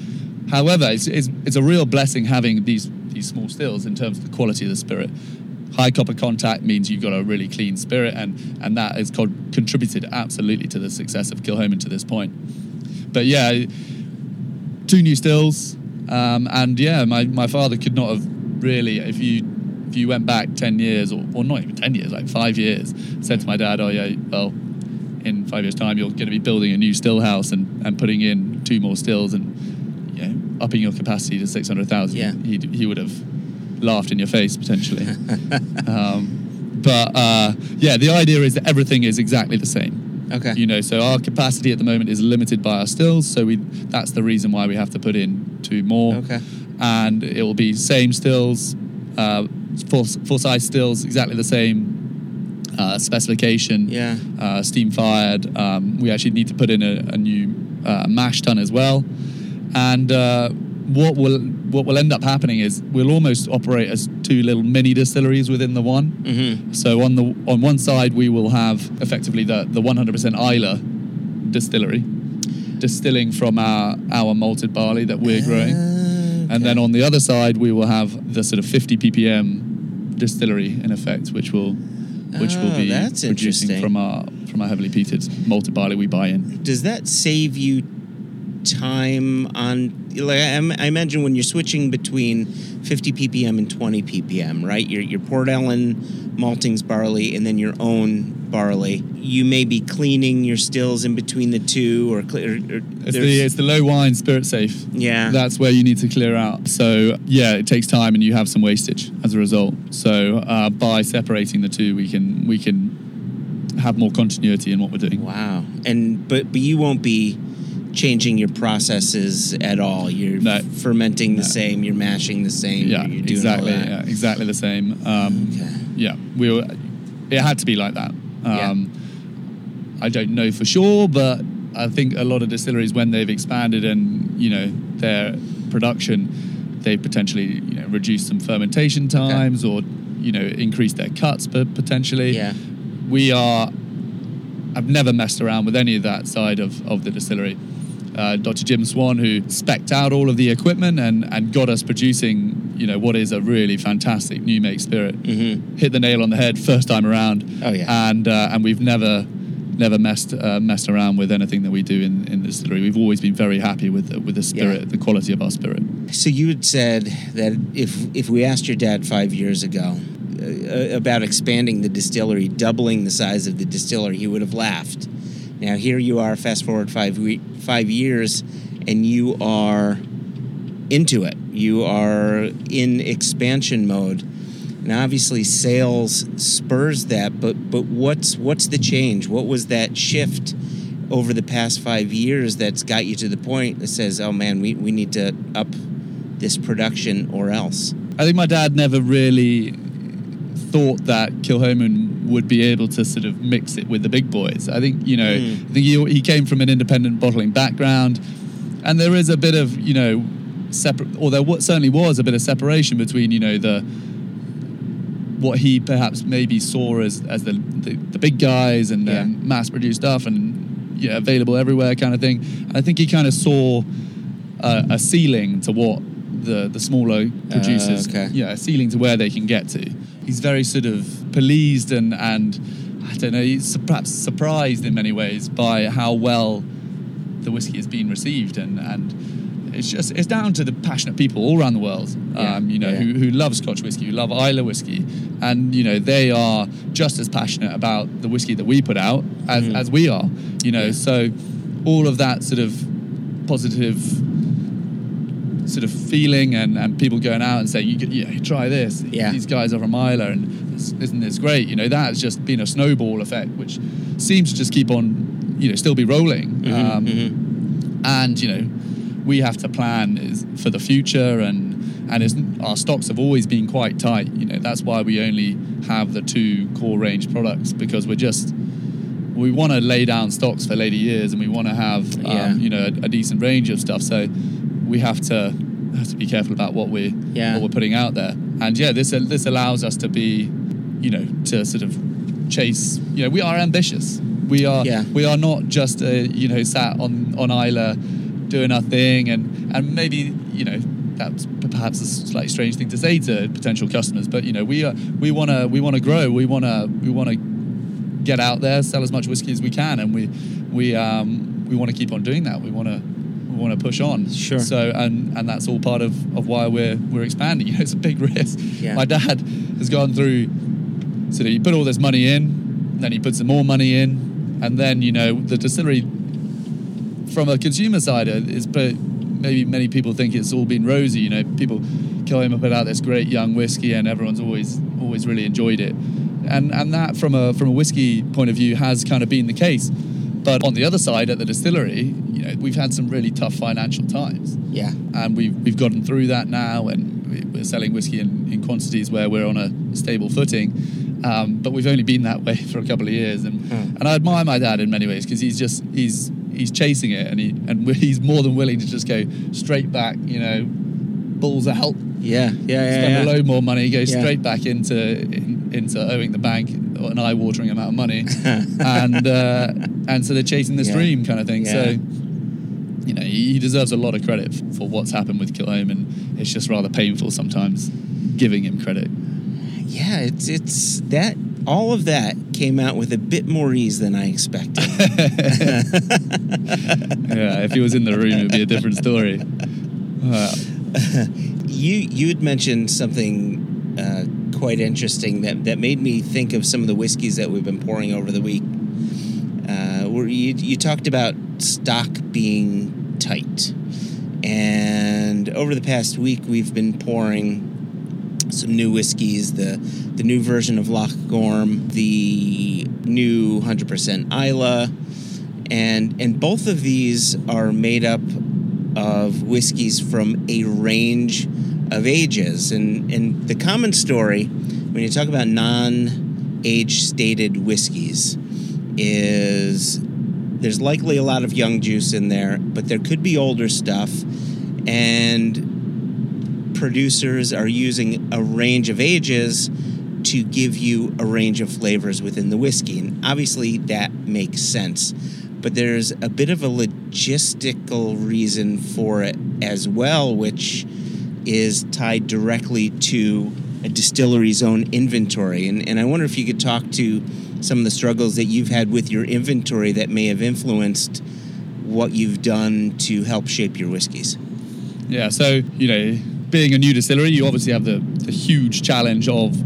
Speaker 3: However, it's, it's, it's a real blessing having these these small stills in terms of the quality of the spirit. High copper contact means you've got a really clean spirit, and and that has co- contributed absolutely to the success of Kilchoman to this point. But yeah, two new stills, um, and yeah, my, my father could not have really if you if you went back ten years or, or not even ten years, like five years, said to my dad, oh yeah, well, in five years' time you're going to be building a new still house and, and putting in two more stills and you know upping your capacity to six hundred thousand.
Speaker 1: Yeah.
Speaker 3: he he would have laughed in your face potentially. um, but uh, yeah, the idea is that everything is exactly the same.
Speaker 1: Okay.
Speaker 3: You know, so our capacity at the moment is limited by our stills, so we that's the reason why we have to put in two more.
Speaker 1: Okay.
Speaker 3: And it will be same stills, uh, full, full size stills, exactly the same uh, specification.
Speaker 1: Yeah.
Speaker 3: Uh, steam fired. Um, we actually need to put in a, a new uh, mash tun as well. And uh, what will what will end up happening is we'll almost operate as two little mini distilleries within the one.
Speaker 1: Mm-hmm.
Speaker 3: So on the on one side we will have effectively the the 100% Islay distillery, distilling from our our malted barley that we're growing, and then on the other side we will have the sort of 50 ppm distillery in effect, which will which will
Speaker 1: Oh,
Speaker 3: be producing from our from our heavily peated malted barley we buy in.
Speaker 1: Does that save you time on? Like I, I imagine when you're switching between 50 ppm and 20 ppm, right? Your your Port Ellen maltings barley and then your own barley. You may be cleaning your stills in between the two, or, or, or
Speaker 3: It's the, it's the low wine spirit safe.
Speaker 1: yeah.
Speaker 3: That's where you need to clear out. So yeah, it takes time, and you have some wastage as a result. So uh, by separating the two, we can we can have more continuity in what we're doing.
Speaker 1: wow. And but but you won't be changing your processes at all. You're
Speaker 3: No.
Speaker 1: fermenting the
Speaker 3: No.
Speaker 1: same. You're mashing the same.
Speaker 3: Yeah,
Speaker 1: you're doing
Speaker 3: exactly. Yeah, exactly the same. Um,
Speaker 1: Okay.
Speaker 3: yeah, we were. It had to be like that.
Speaker 1: Yeah.
Speaker 3: Um, I don't know for sure, but I think a lot of distilleries, when they've expanded and you know their production, they potentially you know reduced some fermentation times or you know increased their cuts, but potentially.
Speaker 1: Yeah.
Speaker 3: We are. I've never messed around with any of that side of, of the distillery. Uh, Dr. Jim Swan, who specced out all of the equipment and, and got us producing, you know, what is a really fantastic new make spirit.
Speaker 1: Mm-hmm.
Speaker 3: Hit the nail on the head first time around.
Speaker 1: Oh, yeah.
Speaker 3: And uh, and we've never never messed uh, messed around with anything that we do in, in the distillery. We've always been very happy with the, with the spirit,
Speaker 1: Yeah.
Speaker 3: the quality of our spirit.
Speaker 1: So you had said that if if we asked your dad five years ago uh, about expanding the distillery, doubling the size of the distillery, he would have laughed. Now here you are, fast forward five five years, and you are into it. You are in expansion mode. And obviously sales spurs that, but but what's what's the change? What was that shift over the past five years that's got you to the point that says, oh man, we, we need to up this production or else?
Speaker 3: I think my dad never really thought that Kilchoman would be able to sort of mix it with the big boys. I think you know,
Speaker 1: Mm.
Speaker 3: I think he, he came from an independent bottling background, and there is a bit of you know, separate, or there certainly was a bit of separation between you know the what he perhaps maybe saw as as the the, the big guys and
Speaker 1: Yeah.
Speaker 3: um, mass produced stuff and yeah available everywhere kind of thing. And I think he kind of saw a, a ceiling to what the the smaller producers
Speaker 1: okay.
Speaker 3: yeah a ceiling to where they can get to. He's very sort of pleased and and I don't know he's perhaps surprised in many ways by how well the whiskey has been received and and it's just it's down to the passionate people all around the world
Speaker 1: Yeah,
Speaker 3: um, you know
Speaker 1: yeah.
Speaker 3: who, who love Scotch whiskey who love Islay whiskey and you know they are just as passionate about the whiskey that we put out as,
Speaker 1: Mhm.
Speaker 3: as we are you know
Speaker 1: Yeah.
Speaker 3: so all of that sort of positive sort of feeling and, and people going out and saying you, could- yeah, try this
Speaker 1: Yeah.
Speaker 3: these guys are from Islay and this- isn't this great you know that has just been a snowball effect which seems to just keep on you know still be rolling
Speaker 1: Mhm,
Speaker 3: um,
Speaker 1: mhm.
Speaker 3: and you know we have to plan for the future and and our stocks have always been quite tight you know that's why we only have the two core range products because we're just we want to lay down stocks for later years and we want to have um,
Speaker 1: Yeah.
Speaker 3: you know a, a decent range of stuff so we have to have to be careful about what we
Speaker 1: Yeah.
Speaker 3: what we're putting out there. And yeah this this allows us to be you know to sort of chase you know we are ambitious. We are
Speaker 1: Yeah.
Speaker 3: we are not just uh, you know sat on on Islay doing our thing. And and maybe you know that's perhaps a slightly strange thing to say to potential customers but you know we are we want to we want to grow. We want to we want to get out there sell as much whiskey as we can. And we we um we want to keep on doing that. We want to want to push on
Speaker 1: Sure.
Speaker 3: so and and that's all part of of why we're we're expanding you know it's a big risk
Speaker 1: Yeah.
Speaker 3: my dad has gone through so he put all this money in, then he put some more money in, and then you know the distillery, from a consumer side, uh, is but maybe many people think it's all been rosy. You know, people Killian put out this great young whiskey, and everyone's always always really enjoyed it, and and that from a from a whiskey point of view has kind of been the case. But on the other side, at the distillery, you know, we've had some really tough financial times
Speaker 1: Yeah.
Speaker 3: and we've we've gotten through that now, and we- we're selling whiskey in, in quantities where we're on a stable footing. Um, but we've only been that way for a couple of years, and
Speaker 1: Hmm.
Speaker 3: and I admire my dad in many ways because he's just he's he's chasing it, and he and he's more than willing to just go straight back, you know, balls out,
Speaker 1: Yeah. Yeah. Yeah.
Speaker 3: spend
Speaker 1: yeah.
Speaker 3: a load more money, go
Speaker 1: Yeah.
Speaker 3: straight back into in, into owing the bank an eye-watering amount of money, and uh, and so they're chasing this
Speaker 1: Yeah.
Speaker 3: dream kind of thing.
Speaker 1: Yeah.
Speaker 3: So you know, he deserves a lot of credit for what's happened with Kilchoman, and it's just rather painful sometimes giving him credit.
Speaker 1: Yeah, it's it's that all of that came out with a bit more ease than I expected.
Speaker 3: Yeah, if he was in the room, it'd be a different story. Uh,
Speaker 1: you you had mentioned something uh, quite interesting that, that made me think of some of the whiskeys that we've been pouring over the week. Uh, where you, you talked about stock being tight. And over the past week, we've been pouring some new whiskeys the, the new version of Loch Gorm, the new 100% Islay. And, and both of these are made up of whiskeys from a range of ages. And, and the common story when you talk about non age stated whiskeys is there's likely a lot of young juice in there, but there could be older stuff. And producers are using a range of ages to give you a range of flavors within the whiskey. And obviously, that makes sense. But there's a bit of a logistical reason for it as well, which is tied directly to a distillery's own inventory. And, and I wonder if you could talk to some of the struggles that you've had with your inventory that may have influenced what you've done to help shape your whiskeys.
Speaker 3: Yeah, so you know, being a new distillery, you obviously have the, the huge challenge of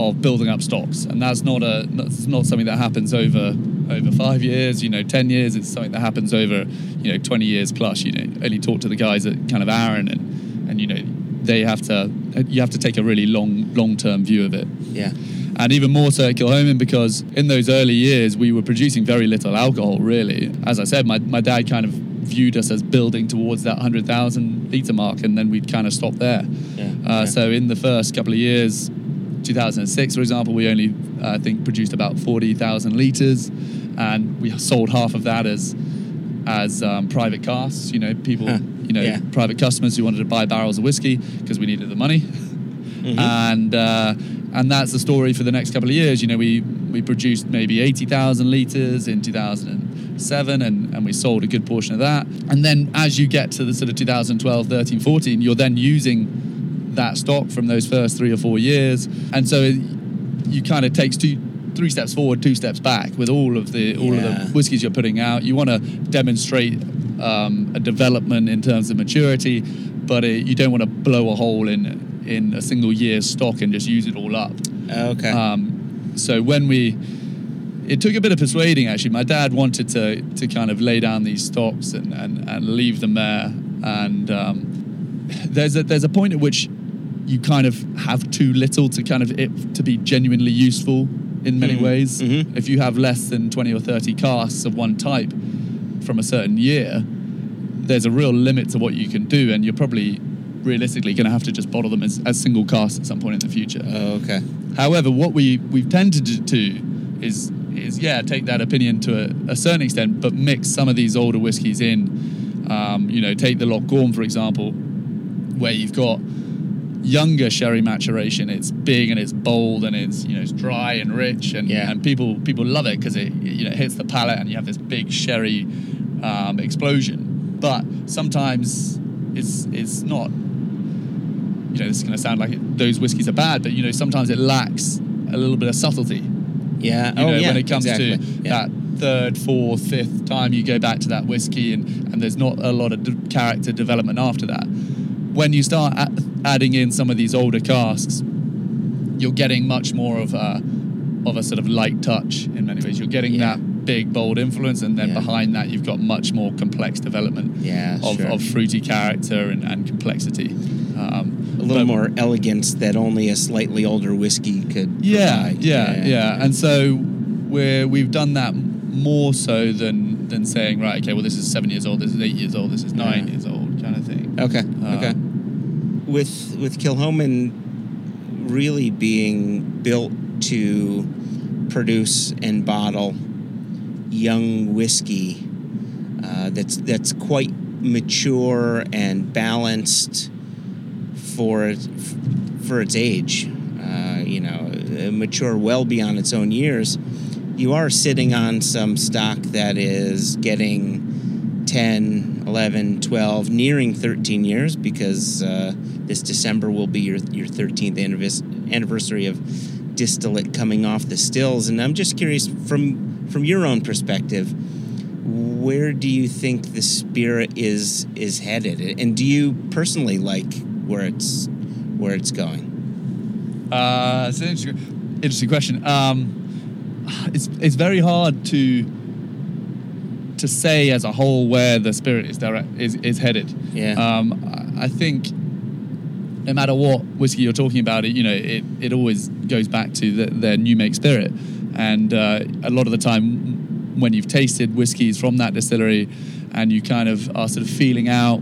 Speaker 3: of building up stocks, and that's not a that's not something that happens over over five years, you know, ten years. It's something that happens over you know twenty years plus. You know, only talk to the guys at kind of Arran, and and you know they have to you have to take a really long long term view of it.
Speaker 1: Yeah.
Speaker 3: And even more so at Kilchoman because in those early years we were producing very little alcohol really. As I said, my, my dad kind of viewed us as building towards that 100,000 litre mark and then we'd kind of stop there.
Speaker 1: Yeah,
Speaker 3: Uh,
Speaker 1: yeah.
Speaker 3: So in the first couple of years, 2006 for example, we only uh, I think produced about 40,000 litres and we sold half of that as as um, private casks, you know, people,
Speaker 1: Huh,
Speaker 3: you know,
Speaker 1: yeah.
Speaker 3: private customers who wanted to buy barrels of whiskey because we needed the money and uh, and that's the story for the next couple of years. You know, we we produced maybe eighty thousand liters in two thousand and seven, and and we sold a good portion of that. And then as you get to the sort of 2012, 13, 14, you're then using that stock from those first three or four years, and so it, you kind of takes two. Three steps forward, two steps back with all of the all of the whiskies you're putting out. You want to demonstrate um, a development in terms of maturity, but it, you don't want to blow a hole in in a single year's stock and just use it all up.
Speaker 1: Okay.
Speaker 3: Um, so when we, it took a bit of persuading actually. My dad wanted to to kind of lay down these stocks and and, and leave them there. And um, there's a there's a point at which you kind of have too little to kind of it to be genuinely useful in many
Speaker 1: Mhm,
Speaker 3: ways.
Speaker 1: mhm.
Speaker 3: If you have less than twenty or thirty casks of one type from a certain year, there's a real limit to what you can do, and you're probably realistically going to have to just bottle them as, as single casks at some point in the future.
Speaker 1: oh, okay.
Speaker 3: However, what we we've tended to do is is yeah take that opinion to a, a certain extent, but mix some of these older whiskies in. Um, you know, take the Loch Gorm for example, where you've got younger sherry maturation. It's big and it's bold and it's you know it's dry and rich and
Speaker 1: Yeah.
Speaker 3: and people people love it because it you know hits the palate and you have this big sherry um, explosion. But sometimes it's it's not you know, this is going to sound like it, those whiskies are bad, but you know, sometimes it lacks a little bit of subtlety.
Speaker 1: Yeah.
Speaker 3: You
Speaker 1: oh,
Speaker 3: know,
Speaker 1: yeah.
Speaker 3: when it comes
Speaker 1: exactly.
Speaker 3: to
Speaker 1: yeah.
Speaker 3: that third, fourth, fifth time you go back to that whiskey, and, and there's not a lot of d- character development after that. When you start a- adding in some of these older casks, you're getting much more of a of a sort of light touch in many ways. You're getting
Speaker 1: Yeah.
Speaker 3: that big, bold influence, and then
Speaker 1: Yeah.
Speaker 3: behind that, you've got much more complex development
Speaker 1: Yeah,
Speaker 3: of,
Speaker 1: sure.
Speaker 3: of fruity character and, and complexity. Um,
Speaker 1: a little
Speaker 3: but-
Speaker 1: more elegance that only a slightly older whiskey could
Speaker 3: yeah,
Speaker 1: provide.
Speaker 3: yeah, yeah, And so we're we've done that more so than than saying right, okay, well this is seven years old, this is eight years old, this is nine
Speaker 1: Yeah.
Speaker 3: years old, kind of thing.
Speaker 1: Okay.
Speaker 3: Uh,
Speaker 1: okay. With with Kilchoman really being built to produce and bottle young whiskey uh, that's that's quite mature and balanced for for its age. Uh, you know, uh, mature well beyond its own years. You are sitting on some stock that is getting 10, 11, 12, nearing 13 years because uh, this December will be your, your 13th anniversary, anniversary of distillate coming off the stills. And I'm just curious from, from your own perspective, where do you think the spirit is is headed? And do you personally like where it's where it's going?
Speaker 3: Uh, it's an interesting, interesting question. Um, it's it's very hard to to say as a whole where the spirit is direct is, is headed.
Speaker 1: Yeah.
Speaker 3: Um, I- I think no matter what whiskey you're talking about, it you know it, it always goes back to the, their new make spirit, and uh, a lot of the time when you've tasted whiskies from that distillery, and you kind of are sort of feeling out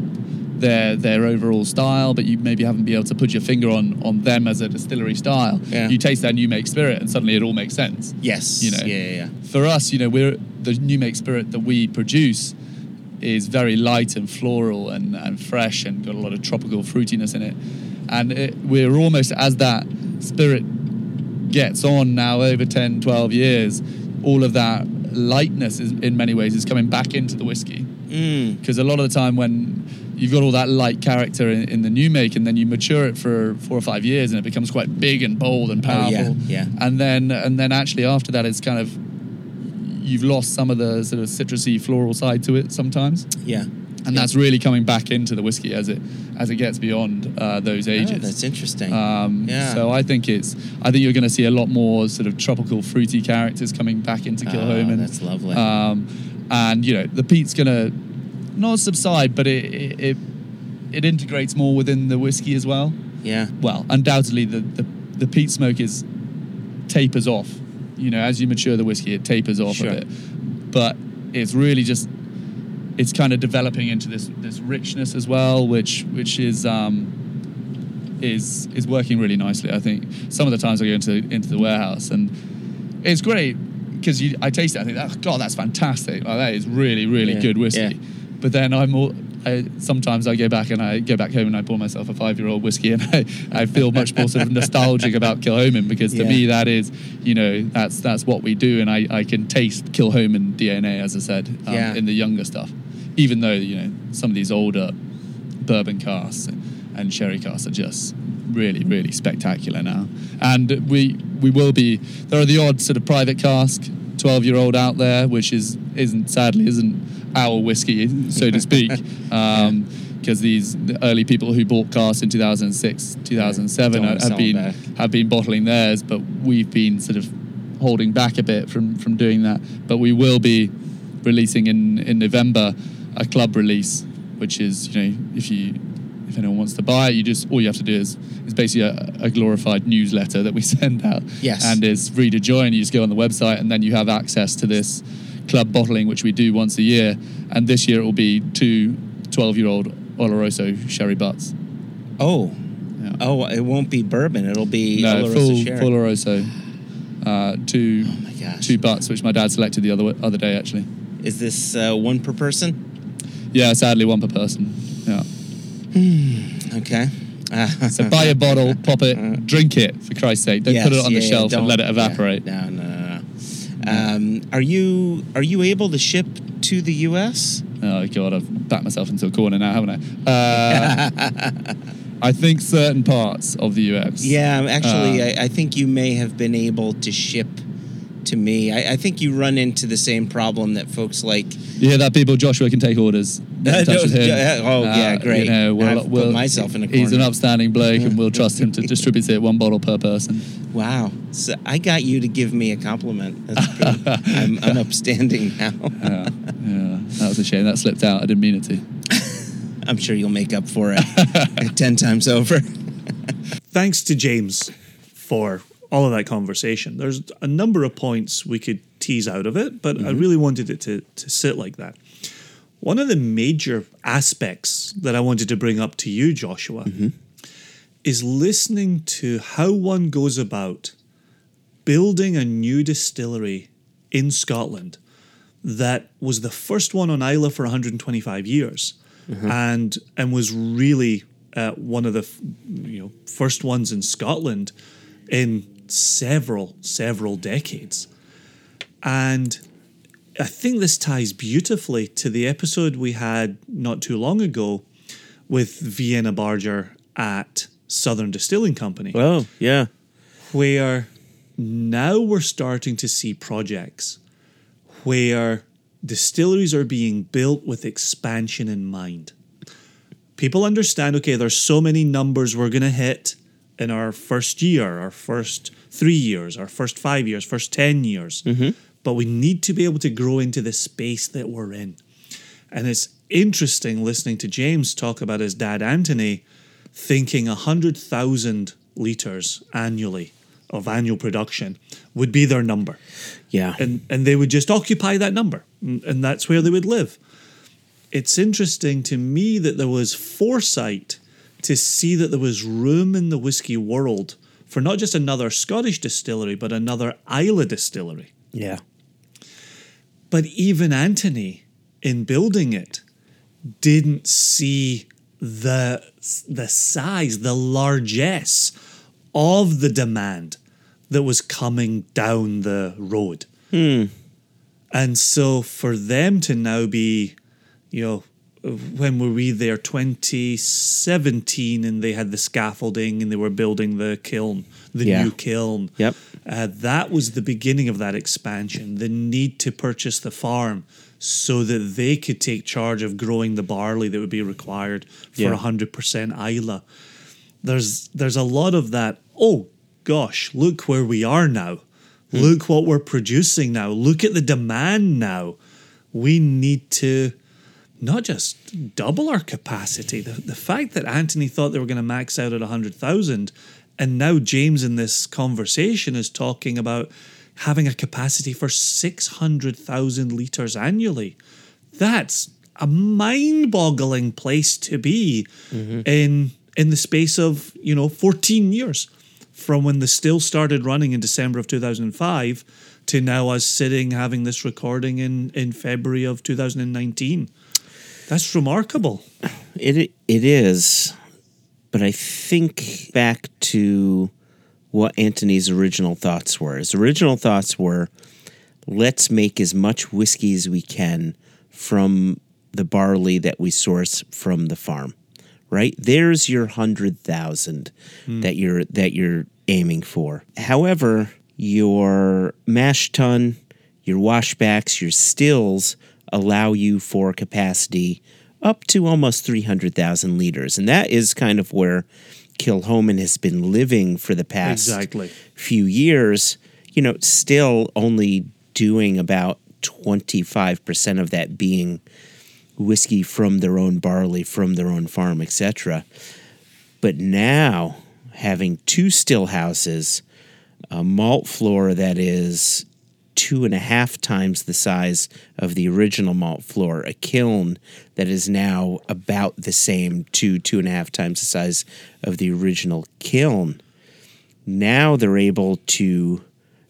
Speaker 3: their their overall style, but you maybe haven't been able to put your finger on on them as a distillery style.
Speaker 1: Yeah.
Speaker 3: You taste their new make spirit, and suddenly it all makes sense
Speaker 1: Yes.
Speaker 3: You know.
Speaker 1: Yeah, yeah, yeah.
Speaker 3: for us, you know, we're the new make spirit that we produce is very light and floral and, and fresh and got a lot of tropical fruitiness in it. And it, we're almost as that spirit gets on now over 10, 12 years, all of that lightness is in many ways is coming back into the whiskey.
Speaker 1: Mm.
Speaker 3: Because a lot of the time when you've got all that light character in, in the new make and then you mature it for four or five years and it becomes quite big and bold and
Speaker 1: Oh,
Speaker 3: powerful
Speaker 1: yeah, yeah.
Speaker 3: and then and then actually after that it's kind of you've lost some of the sort of citrusy floral side to it sometimes
Speaker 1: Yeah.
Speaker 3: And that's really coming back into the whiskey as it as it gets beyond uh, those
Speaker 1: Oh,
Speaker 3: ages
Speaker 1: that's interesting.
Speaker 3: um,
Speaker 1: Yeah.
Speaker 3: So I think it's. I think you're going to see a lot more sort of tropical, fruity characters coming back into
Speaker 1: Oh, that's lovely.
Speaker 3: Um, and you know, the peat's going to not subside, but it, it it it integrates more within the whiskey as well.
Speaker 1: yeah.
Speaker 3: Well, undoubtedly, the the, the peat smoke is tapers off. You know, as you mature the whiskey, it tapers off
Speaker 1: Sure.
Speaker 3: a bit. But it's really just it's kind of developing into this this richness as well, which which is um, is is working really nicely. I think some of the times I go into into the warehouse and it's great because I taste it. I think, oh, God, that's fantastic. Like, that is really really
Speaker 1: Yeah,
Speaker 3: good whiskey.
Speaker 1: yeah.
Speaker 3: But then I'm all. I, sometimes I go back and I go back home and I pour myself a five-year-old whiskey and I, I feel much more sort of nostalgic about Kilchoman because to
Speaker 1: Yeah.
Speaker 3: me that is, you know, that's that's what we do and I, I can taste Kilchoman DNA as I said um, in the younger stuff, even though you know some of these older bourbon casks and, sherry casks are just really really spectacular now. And we we will be there are the odd sort of private cask 12 year old out there which is isn't sadly isn't our whiskey so to speak um because these the early people who bought casks in 2006 2007
Speaker 1: Don't
Speaker 3: have been
Speaker 1: back.
Speaker 3: have been bottling theirs but we've been sort of holding back a bit from from doing that. But we will be releasing in in November a club release which is you know if you if anyone wants to buy it you just all you have to do is is basically a, a glorified newsletter that we send out
Speaker 1: Yes.
Speaker 3: and it's free to join you just go on the website and then you have access to this club bottling which we do once a year and this year it will be two 12 year old Oloroso sherry butts
Speaker 1: Oh.
Speaker 3: Yeah.
Speaker 1: Oh, it won't be bourbon. It'll be
Speaker 3: no
Speaker 1: Oloroso
Speaker 3: full
Speaker 1: sherry.
Speaker 3: full Oloroso uh, two
Speaker 1: Oh my gosh.
Speaker 3: two butts which my dad selected the other other day actually
Speaker 1: Is this uh, one per person?
Speaker 3: Yeah sadly one per person yeah
Speaker 1: Okay. Uh,
Speaker 3: so buy a bottle pop it drink it for Christ's sake don't put it
Speaker 1: Yes,
Speaker 3: on the
Speaker 1: yeah,
Speaker 3: shelf and
Speaker 1: don't-
Speaker 3: let it evaporate
Speaker 1: No, no, no, no. Um, are you are you able to ship to the U.S.?
Speaker 3: Oh god, I've backed myself into a corner now, haven't I? Uh, I think certain parts of the US.
Speaker 1: Yeah, actually,
Speaker 3: Uh,
Speaker 1: I, I think you may have been able to ship to me. I, I think you run into the same problem that folks like.
Speaker 3: You hear that, people? Joshua can take orders. Get in touch with.
Speaker 1: Yeah, oh, yeah, uh, great.
Speaker 3: You know, we'll,
Speaker 1: I've put
Speaker 3: we'll,
Speaker 1: myself in a corner.
Speaker 3: He's an upstanding bloke, and we'll trust him to distribute it one bottle per person.
Speaker 1: Wow, so I got you to give me a compliment. That's pretty, I'm, I'm upstanding now.
Speaker 3: Yeah, yeah, that was a shame. That slipped out. I didn't mean it to.
Speaker 1: I'm sure you'll make up for it ten times over.
Speaker 2: Thanks to James for all of that conversation. There's a number of points we could tease out of it, but I mm-hmm. really wanted it to, to sit like that. One of the major aspects that I wanted to bring up to you, Joshua, mm-hmm. is listening to how one goes about building a new distillery in Scotland that was the first one on Islay for 125 years, mm-hmm. and and was really uh, one of the f- you know first ones in Scotland in several several decades, and I think this ties beautifully to the episode we had not too long ago with Vienna Barger at Southern Distilling Company.
Speaker 1: Oh yeah,
Speaker 2: where now we're starting to see projects where distilleries are being built with expansion in mind. People understand, okay, there's so many numbers we're going to hit in our first year, our first three years, our first five years, first 10 years. Mm-hmm. But we need to be able to grow into the space that we're in. And it's interesting listening to James talk about his dad, Anthony, thinking 100,000 litres annually of annual production would be their number.
Speaker 1: Yeah.
Speaker 2: And, and they would just occupy that number, and, and that's where they would live. It's interesting to me that there was foresight to see that there was room in the whiskey world for not just another Scottish distillery, but another Islay distillery.
Speaker 1: yeah.
Speaker 2: But even Anthony, in building it, didn't see the the size, the largesse of the demand that was coming down the road. Hmm. And so for them to now be, you know, when were we there? 2017, and they had the scaffolding and they were building the kiln, the
Speaker 1: Yeah.
Speaker 2: new kiln.
Speaker 1: Yep.
Speaker 2: Uh, that was the beginning of that expansion, the need to purchase the farm so that they could take charge of growing the barley that would be required for
Speaker 1: Yeah.
Speaker 2: 100% Islay. There's there's a lot of that. Oh gosh, look where we are now. Look what we're producing now. Look at the demand now. We need to not just double our capacity. The, the fact that Anthony thought they were going to max out at 100,000, and now James in this conversation is talking about having a capacity for 600,000 litres annually. That's a mind boggling place to be mm-hmm. in, in the space of, you know, 14 years from when the still started running in December of 2005 to now us sitting having this recording in, in February of 2019. That's remarkable.
Speaker 1: It it is, but I think back to what Anthony's original thoughts were. His original thoughts were, let's make as much whiskey as we can from the barley that we source from the farm. Right there's your hundred thousand hmm. that you're that you're aiming for. However, your mash tun, your washbacks, your stills allow you for capacity up to almost 300,000 liters. And that is kind of where Kilchoman has been living for the past
Speaker 2: Exactly.
Speaker 1: few years. You know, still only doing about 25% of that being whiskey from their own barley, from their own farm, etc. But now having two still houses, a malt floor that is two and a half times the size of the original malt floor, a kiln that is now about the same, two, two and a half times the size of the original kiln. Now they're able to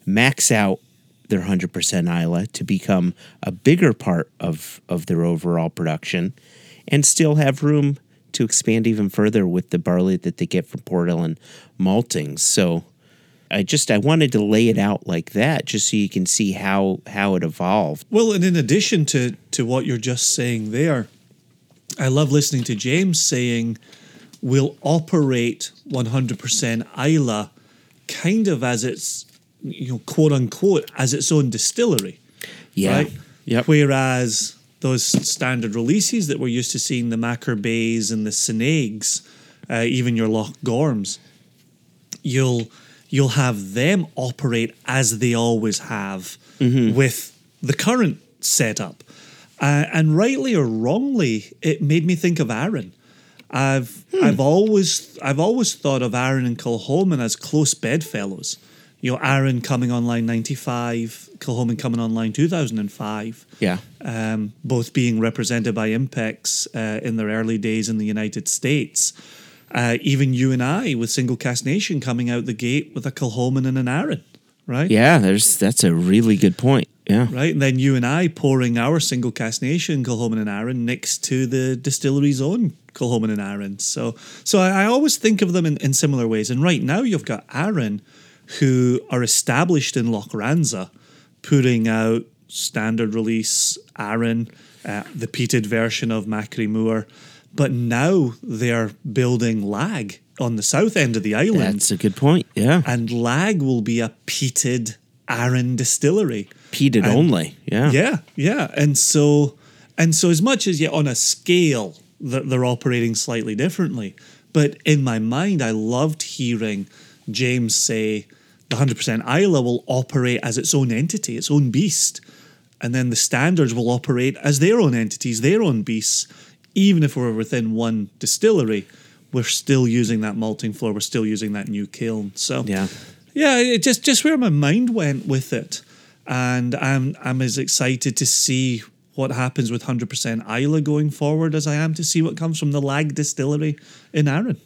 Speaker 1: max out their 100% Islay to become a bigger part of, of their overall production and still have room to expand even further with the barley that they get from Port Ellen maltings. So I just I wanted to lay it out like that just so you can see how how it evolved.
Speaker 2: Well, and in addition to to what you're just saying there, I love listening to James saying we'll operate 100% Islay kind of as its you know quote unquote as its own distillery. Right?
Speaker 1: Yep.
Speaker 2: Whereas those standard releases that we're used to seeing, the Machir Bays and the Sanaigs, uh, even your Loch Gorms, you'll you'll have them operate as they always have with the current setup. Uh, and rightly or wrongly, it made me think of Arran. I've I've always I've always thought of Arran and Kilchoman as close bedfellows. You know, Arran coming online ninety five, Kilchoman coming online two thousand and five
Speaker 1: Yeah.
Speaker 2: um, both being represented by Impex uh, in their early days in the United States. Uh, even you and I, with Single Cask Nation, coming out the gate with a Kilchoman and an Arran, right?
Speaker 1: Yeah, there's that's a really good point. Yeah.
Speaker 2: Right, and then you and I pouring our Single Cask Nation Kilchoman and Arran next to the distillery's own Kilchoman and Arran. So, so I, I always think of them in, in similar ways. And right now, you've got Arran, who are established in Lochranza, putting out standard release Arran, uh, the peated version of Machrie Moor. But now they're building Lag on the south end of the island
Speaker 1: That's a good point. Yeah.
Speaker 2: and Lag will be a peated Arran distillery.
Speaker 1: Peated
Speaker 2: and-
Speaker 1: only. Yeah.
Speaker 2: Yeah, yeah, and so and so as much as yeah, on a scale that they're operating slightly differently, But in my mind, I loved hearing James say the 100% Islay will operate as its own entity, its own beast. And then the standards will operate as their own entities, their own beasts. Even if we're within one distillery, we're still using that malting floor, we're still using that new kiln. So
Speaker 1: Yeah.
Speaker 2: yeah, it just just where my mind went with it, and I'm I'm as excited to see what happens with hundred percent Islay going forward as I am to see what comes from the Lag Distillery in Arran.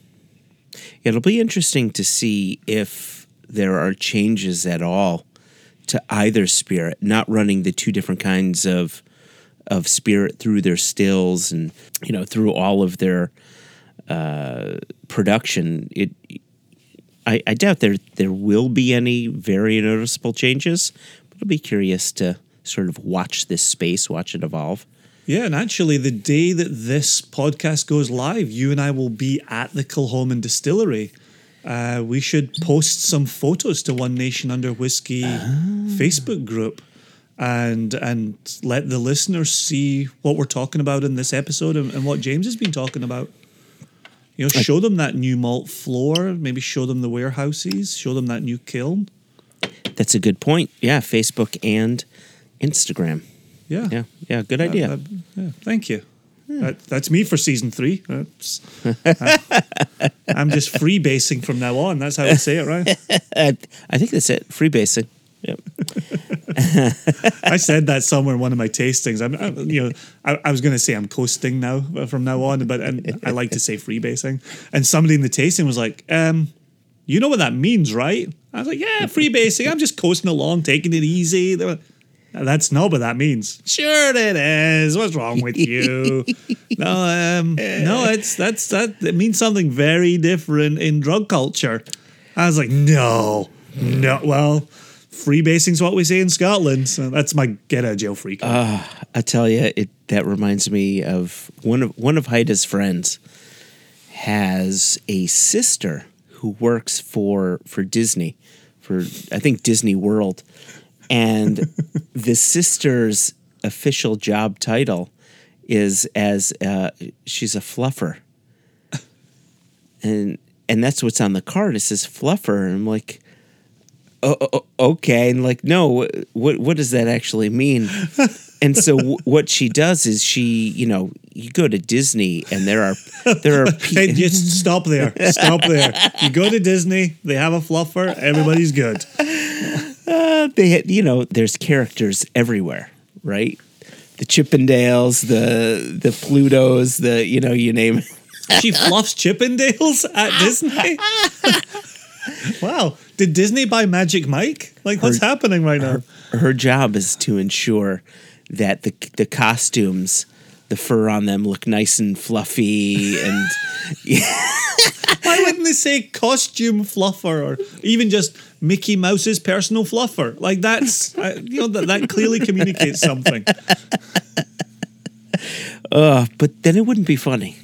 Speaker 1: It'll be interesting to see if there are changes at all to either spirit, not running the two different kinds of of spirit through their stills and you know through all of their uh, production. It, I, I doubt there there will be any very noticeable changes, but I'll be curious to sort of watch this space, watch it evolve.
Speaker 2: Yeah, and actually, the day that this podcast goes live, you and I will be at the Kilchoman Distillery. Uh, we should post some photos to One Nation Under Whiskey Facebook group, and and let the listeners see what we're talking about in this episode and, and what James has been talking about. You know, show them that new malt floor, maybe show them the warehouses, show them that new kiln.
Speaker 1: That's a good point. Yeah, Facebook and Instagram.
Speaker 2: Yeah,
Speaker 1: Yeah, yeah, good idea.
Speaker 2: that- yeah, thank you. That, that's me for season three. I, am just freebasing from now on. That's how I say it, right?
Speaker 1: I, I think that's it. Freebasing.
Speaker 2: I said that somewhere in one of my tastings. I'm, I, you know, I, I was going to say I'm coasting now uh, from now on, but and I like to say freebasing. And somebody in the tasting was like, um, "You know what that means, right?" I was like, "Yeah, freebasing. I'm just coasting along, taking it easy." They were, That's not what that means. Sure, it is. What's wrong with you? no, um, no, it's that's that. It means something very different in drug culture. I was like, no, no. Well, freebasing's what we say in Scotland. So that's my get out of jail free card.
Speaker 1: I tell you, it that reminds me of one of one of Haida's friends has a sister who works for for Disney, for I think Disney World, and the sister's official job title is as uh, she's a fluffer, and and that's what's on the card. It says fluffer, and I'm like. Oh, oh, oh, okay, and like, no, what what does that actually mean? and so w- what she does is she, you know, you go to Disney and there are there are
Speaker 2: Hey, just stop there. Stop there. You go to Disney, they have a fluffer, everybody's good.
Speaker 1: Uh, they you know, there's characters everywhere, right? The Chippendales, the the Plutos, the you know, you name it.
Speaker 2: She fluffs Chippendales at Disney. wow. Did Disney buy Magic Mike? Like, what's happening right now?
Speaker 1: Her job is to ensure that the the costumes, the fur on them look nice and fluffy and
Speaker 2: Why wouldn't they say costume fluffer or even just Mickey Mouse's personal fluffer? Like, that's, uh, you know, that, that clearly communicates something.
Speaker 1: uh, but then it wouldn't be funny.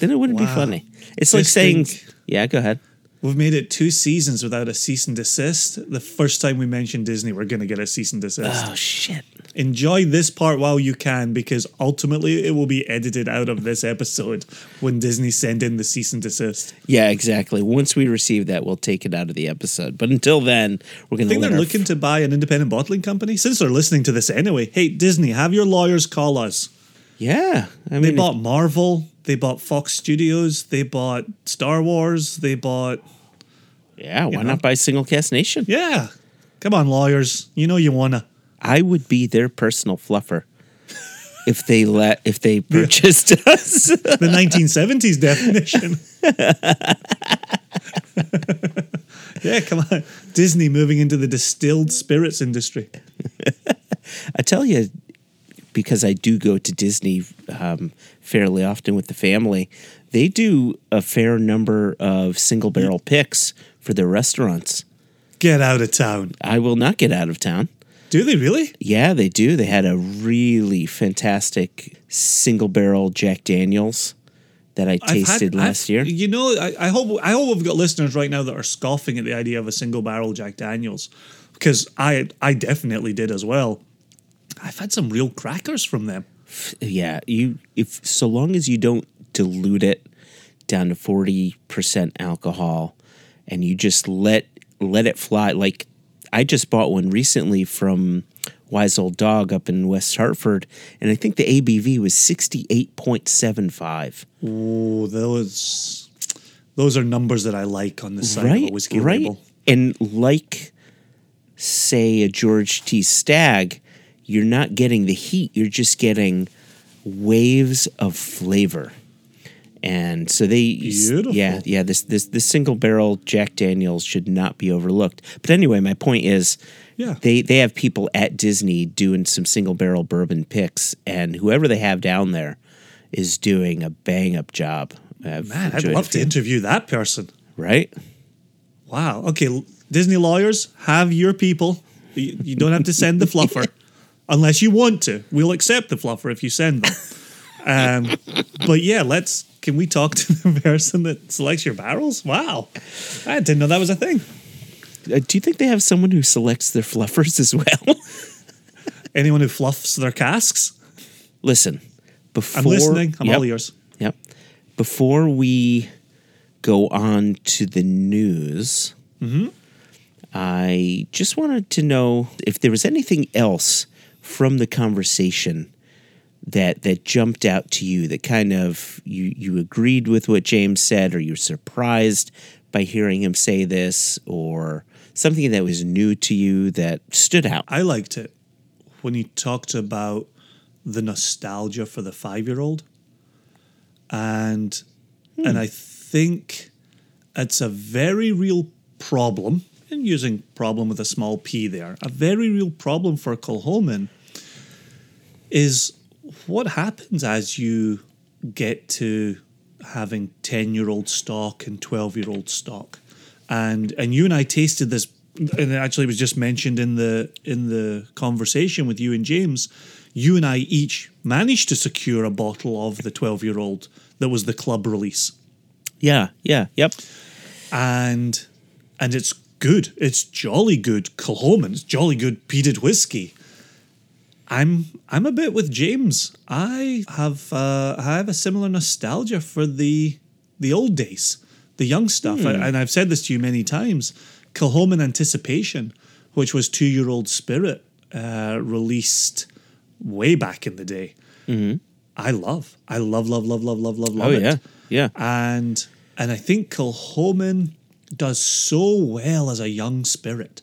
Speaker 1: Then it wouldn't be funny. It's like saying, yeah, go ahead.
Speaker 2: We've made it two seasons without a cease and desist. The first time we mention Disney, we're going to get a cease and desist.
Speaker 1: Oh shit.
Speaker 2: enjoy this part while you can because ultimately it will be edited out of this episode when Disney send in the cease and desist.
Speaker 1: Yeah, exactly. Once we receive that, we'll take it out of the episode. But until then, we're going to
Speaker 2: I
Speaker 1: think
Speaker 2: they're looking to buy an independent bottling company. Since they're listening to this anyway, hey Disney, have your lawyers call us.
Speaker 1: Yeah, I
Speaker 2: They bought Marvel, they bought Fox Studios, they bought Star Wars, they bought
Speaker 1: yeah. Why
Speaker 2: know?
Speaker 1: not buy Single Cask Nation?
Speaker 2: yeah. Come on, lawyers, you know you wanna.
Speaker 1: I would be their personal fluffer if they let if they purchased us.
Speaker 2: The 1970s definition. yeah, come on. Disney moving into the distilled spirits industry.
Speaker 1: I tell you, because I do go to Disney um, fairly often with the family, they do a fair number of single barrel picks for their restaurants.
Speaker 2: Get out of town.
Speaker 1: I will not get out of town.
Speaker 2: Do they really?
Speaker 1: Yeah, they do. They had a really fantastic single barrel Jack Daniels that I
Speaker 2: I've had-
Speaker 1: tasted last
Speaker 2: I've-
Speaker 1: year.
Speaker 2: You know, I, I hope I hope we've got listeners right now that are scoffing at the idea of a single barrel Jack Daniels, because I I definitely did as well. I've had some real crackers from them.
Speaker 1: Yeah, you if so long as you don't dilute it down to 40% alcohol and you just let let it fly like I just bought one recently from Wise Old Dog up in West Hartford and I think the ABV was 68.75.
Speaker 2: Oh, those those are numbers that I like on the side of a whiskey
Speaker 1: right.
Speaker 2: label.
Speaker 1: And like, say, a George T. Stagg, you're not getting the heat. You're just getting waves of flavor. And so they,
Speaker 2: Beautiful.
Speaker 1: yeah, yeah. This this this single barrel Jack Daniels should not be overlooked. But anyway, my point is,
Speaker 2: Yeah.
Speaker 1: they they have people at Disney doing some single barrel bourbon picks, and whoever they have down there is doing a bang up job. I've
Speaker 2: Man, I'd love to interview that person.
Speaker 1: right?
Speaker 2: Wow. Okay, Disney lawyers, have your people. You, you don't have to send the fluffer unless you want to. We'll accept the fluffer if you send them. Um, but yeah, let's. Can we talk to the person that selects your barrels? Wow, I didn't know that was a thing.
Speaker 1: Uh, do you think they have someone who selects their fluffers as well?
Speaker 2: Anyone who fluffs their casks,
Speaker 1: Listen, before
Speaker 2: I'm listening. I'm
Speaker 1: Yep,
Speaker 2: all ears.
Speaker 1: Yep. Before we go on to the news,
Speaker 2: Mm-hmm.
Speaker 1: I just wanted to know if there was anything else from the conversation that that jumped out to you that kind of you you agreed with what James said, or you're surprised by hearing him say this, or something that was new to you that stood out.
Speaker 2: I liked it when he talked about the nostalgia for the five year old. And and hmm. I think it's a very real problem, and using problem with a small p there, a very real problem for Kilchoman is what happens as you get to having 10 year old stock and 12 year old stock. And and you and I tasted this and it actually was just mentioned in the in the conversation with you and James. You and I each managed to secure a bottle of the 12 year old that was the club release.
Speaker 1: Yeah, yeah, yep.
Speaker 2: and and it's good. It's jolly good Kilchoman. It's jolly good peated whiskey. I'm I'm a bit with James. I have uh, I have a similar nostalgia for the the old days, the young stuff, I- and I've said this to you many times. Kilchoman Anticipation, which was two year old Spirit, uh, released way back in the day. I love. I love love love love love love love
Speaker 1: Oh
Speaker 2: it
Speaker 1: yeah, yeah.
Speaker 2: and and I think Kilchoman does so well as a young spirit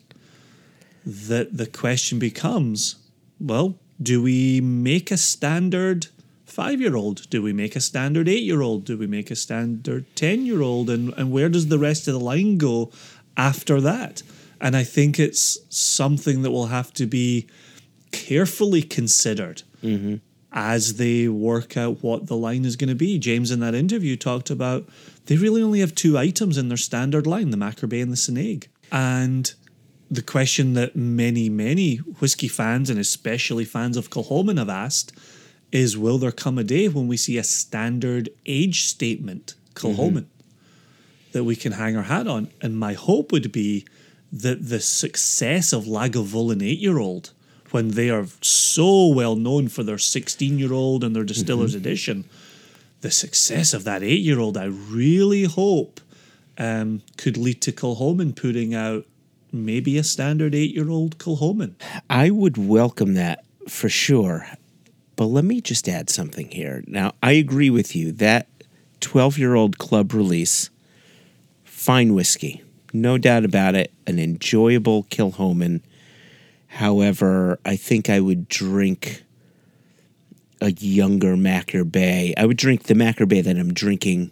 Speaker 2: that the question becomes, well, do we make a standard five-year-old? Do we make a standard eight-year-old? Do we make a standard ten-year-old? And and where does the rest of the line go after that? And I think it's something that will have to be carefully considered mm-hmm. As they work out what the line is going to be. James, in that interview, talked about they really only have two items in their standard line the Machir Bay and the Sanaig. And the question that many, many whiskey fans, and especially fans of Kilchoman, have asked is will there come a day when we see a standard age statement, Kilchoman, mm-hmm. that we can hang our hat on? And my hope would be that the success of Lagavulin 8 year old, when they are so well known for their 16 year old and their distiller's edition, the success of that 8 year old, I really hope um, could lead to Kilchoman putting out maybe a standard 8 year old Kilchoman.
Speaker 1: I would welcome that for sure. But let me just add something here. Now, I agree with you that 12 year old club release, fine whiskey, no doubt about it, an enjoyable Kilchoman. However, I think I would drink a younger Machir Bay. I would drink the Machir Bay that I'm drinking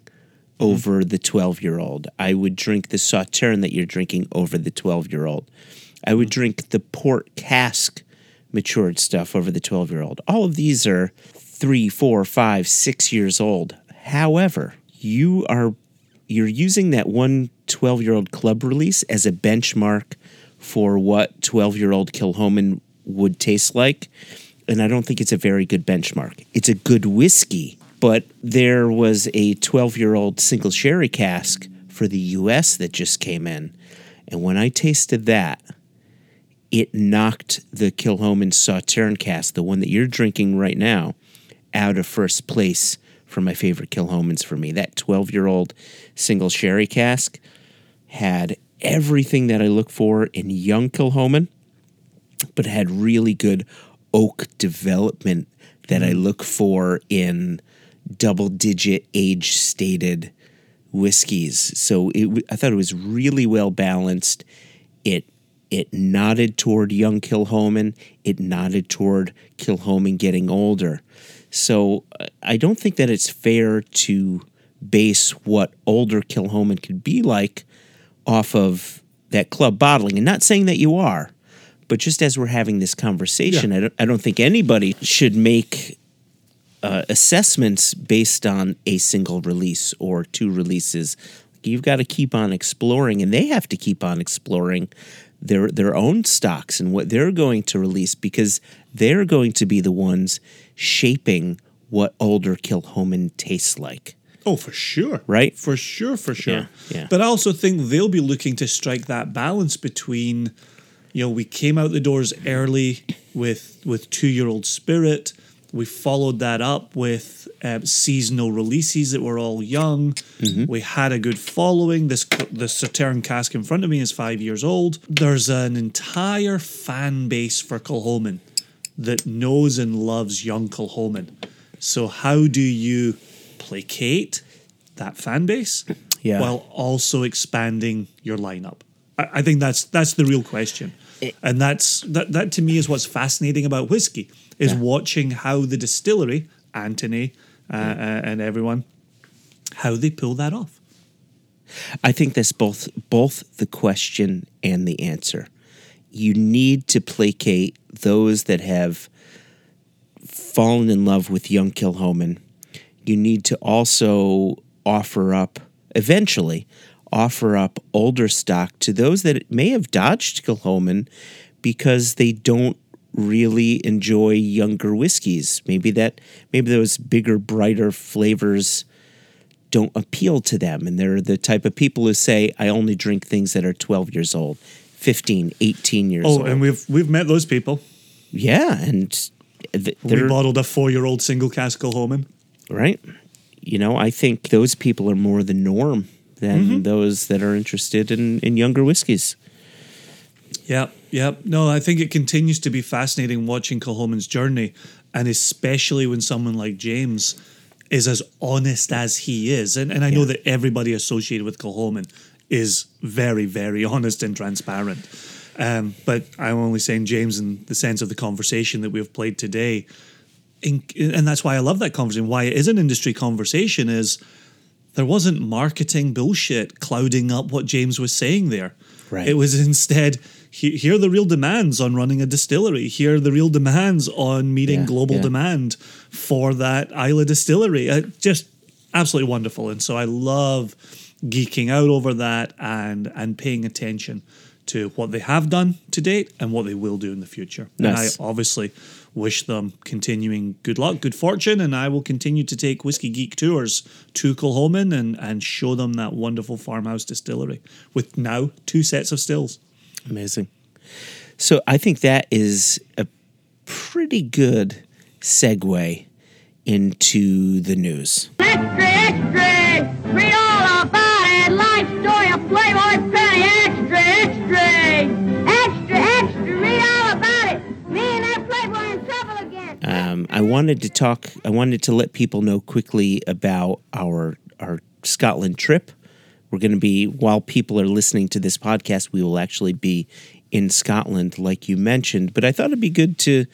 Speaker 1: over the 12 year old. I would drink the Sauterne that you're drinking over the 12 year old. I would drink the port cask matured stuff over the 12 year old. All of these are three, four, five, six years old. However, you are you're using that one 12 year old club release as a benchmark for what 12 year old Kilchoman would taste like. And I don't think it's a very good benchmark. It's a good whiskey, but there was a 12 year old single sherry cask for the US that just came in. And when I tasted that, it knocked the Kilchoman Sauterne cask, the one that you're drinking right now, out of first place for my favorite Kilchomans for me. That 12 year old single sherry cask had everything that I look for in young Kilchoman, but had really good oak development that I look for in double digit age stated whiskeys. So it, I thought it was really well balanced. It it nodded toward young Kilchoman. It nodded toward Kilchoman getting older. So uh, I don't think that it's fair to base what older Kilchoman could be like off of that club bottling. And not saying that you are, but just as we're having this conversation, I, don't, I don't think anybody should make uh, assessments based on a single release or two releases. You've got to keep on exploring, and they have to keep on exploring their their own stocks and what they're going to release because they're going to be the ones shaping what older Kilchoman tastes like.
Speaker 2: Oh, for sure.
Speaker 1: Right?
Speaker 2: For sure, for sure.
Speaker 1: Yeah, yeah.
Speaker 2: But I also think they'll be looking to strike that balance between, you know, we came out the doors early with with two year old spirit. We followed that up with um, seasonal releases that were all young.
Speaker 1: Mm-hmm.
Speaker 2: We had a good following. This the Sauterne cask in front of me is five years old. There's an entire fan base for Kilchoman that knows and loves young Kilchoman. So how do you placate that fan base
Speaker 1: Yeah.
Speaker 2: while also expanding your lineup? I, I think that's that's the real question, and that's that that to me is what's fascinating about whiskey is watching how the distillery, Anthony, uh, uh, and everyone, how they pull that off.
Speaker 1: I think that's both both the question and the answer. You need to placate those that have fallen in love with young Kilchoman. You need to also offer up eventually offer up older stock to those that may have dodged Kilchoman because they don't really enjoy younger whiskeys. Maybe that maybe those bigger, brighter flavors don't appeal to them and they're the type of people who say I only drink things that are 12 years old, 15, 18 years
Speaker 2: Oh,
Speaker 1: old.
Speaker 2: and we've we've met those people.
Speaker 1: yeah, and th-
Speaker 2: We bottled a four-year-old single cask Kilchoman.
Speaker 1: Right. You know, I think those people are more the norm than
Speaker 2: Mm-hmm.
Speaker 1: those that are interested in, in younger whiskeys.
Speaker 2: Yep, yep. No, I think it continues to be fascinating watching Kilchoman's journey, and especially when someone like James is as honest as he is. And, and I know that everybody associated with Kilchoman is very, very honest and transparent. Um, but I'm only saying James in the sense of the conversation that we've played today. In, and that's why I love that conversation. Why it is an industry conversation is there wasn't marketing bullshit clouding up what James was saying there.
Speaker 1: Right.
Speaker 2: It was instead he- here are the real demands on running a distillery. Here are the real demands on meeting
Speaker 1: Yeah,
Speaker 2: global
Speaker 1: yeah.
Speaker 2: demand for that Islay distillery. Uh, just absolutely wonderful. And so I love geeking out over that and and paying attention to what they have done to date and what they will do in the future.
Speaker 1: Nice.
Speaker 2: And I obviously wish them continuing good luck, good fortune, and I will continue to take Whiskey Geek tours to Kilchoman and, and show them that wonderful farmhouse distillery with now two sets of stills.
Speaker 1: Amazing. So I think that is a pretty good segue into the news.
Speaker 4: Extra, extra! Read all about it. Life story of Playboy
Speaker 1: Um, I wanted to talk. I wanted to let people know quickly about our our Scotland trip. We're going to be while people are listening to this podcast, we will actually be in Scotland, like you mentioned. But I thought it'd be good to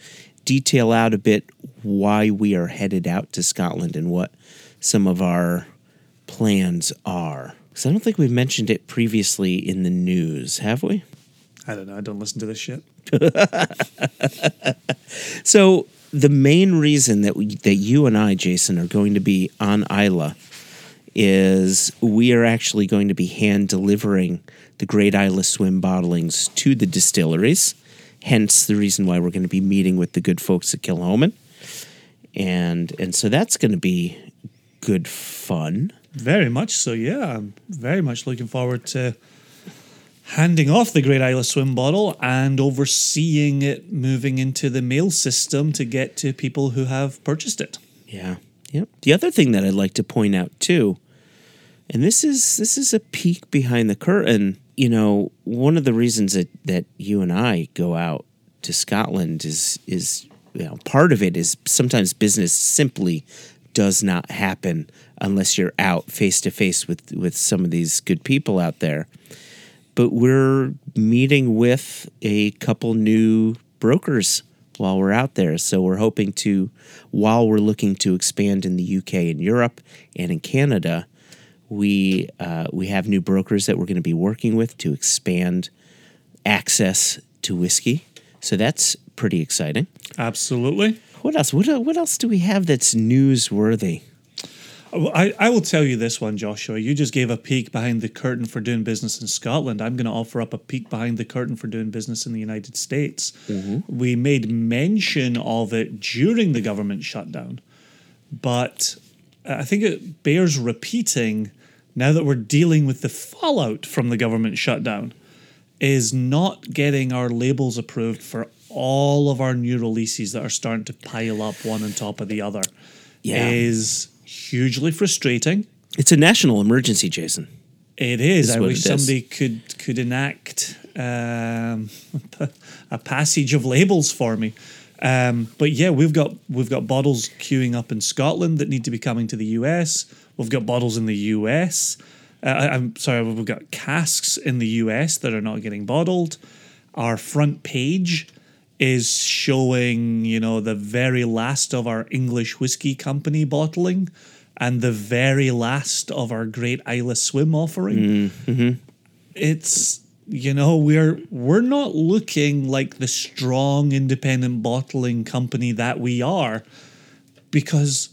Speaker 1: detail out a bit why we are headed out to Scotland and what some of our plans are. Because I don't think we've mentioned it previously in the news, have we?
Speaker 2: I don't know. I don't listen to this shit.
Speaker 1: So the main reason that we, that you and I, Jason, are going to be on Islay is we are actually going to be hand delivering the Great Islay Swim bottlings to the distilleries. Hence the reason why we're going to be meeting with the good folks at Kilchoman, and and so that's going to be good fun.
Speaker 2: Very much so, yeah. I'm very much looking forward to handing off the Great Islay Swim bottle and overseeing it moving into the mail system to get to people who have purchased it.
Speaker 1: Yeah. Yep. The other thing that I'd like to point out too, and this is this is a peek behind the curtain. You know, one of the reasons that that you and I go out to Scotland is is you know part of it is sometimes business simply does not happen unless you're out face to face with with some of these good people out there. But we're meeting with a couple new brokers while we're out there. So we're hoping to, while we're looking to expand in the UK and Europe and in Canada, we uh, we have new brokers that we're going to be working with to expand access to whiskey. So that's pretty exciting.
Speaker 2: Absolutely.
Speaker 1: What else? What, what else do we have that's newsworthy?
Speaker 2: I, I will tell you this one, Joshua. You just gave a peek behind the curtain for doing business in Scotland. I'm going to offer up a peek behind the curtain for doing business in the United States. Mm-hmm. We made mention of it during the government shutdown, but I think it bears repeating now that we're dealing with the fallout from the government shutdown is not getting our labels approved for all of our new releases that are starting to pile up one on top of the other
Speaker 1: Yeah.
Speaker 2: is hugely frustrating.
Speaker 1: It's a national emergency, Jason.
Speaker 2: It is.
Speaker 1: Is
Speaker 2: I wish
Speaker 1: it is.
Speaker 2: somebody could could enact um, a passage of labels for me. Um, but yeah, we've got we've got bottles queuing up in Scotland that need to be coming to the US. We've got bottles in the US. Uh, I- I'm sorry, we've got casks in the US that are not getting bottled. Our front page is showing, you know, the very last of our English whiskey company bottling and the very last of our Great Islay Swim offering. Mm-hmm. It's you know we're we're not looking like the strong independent bottling company that we are because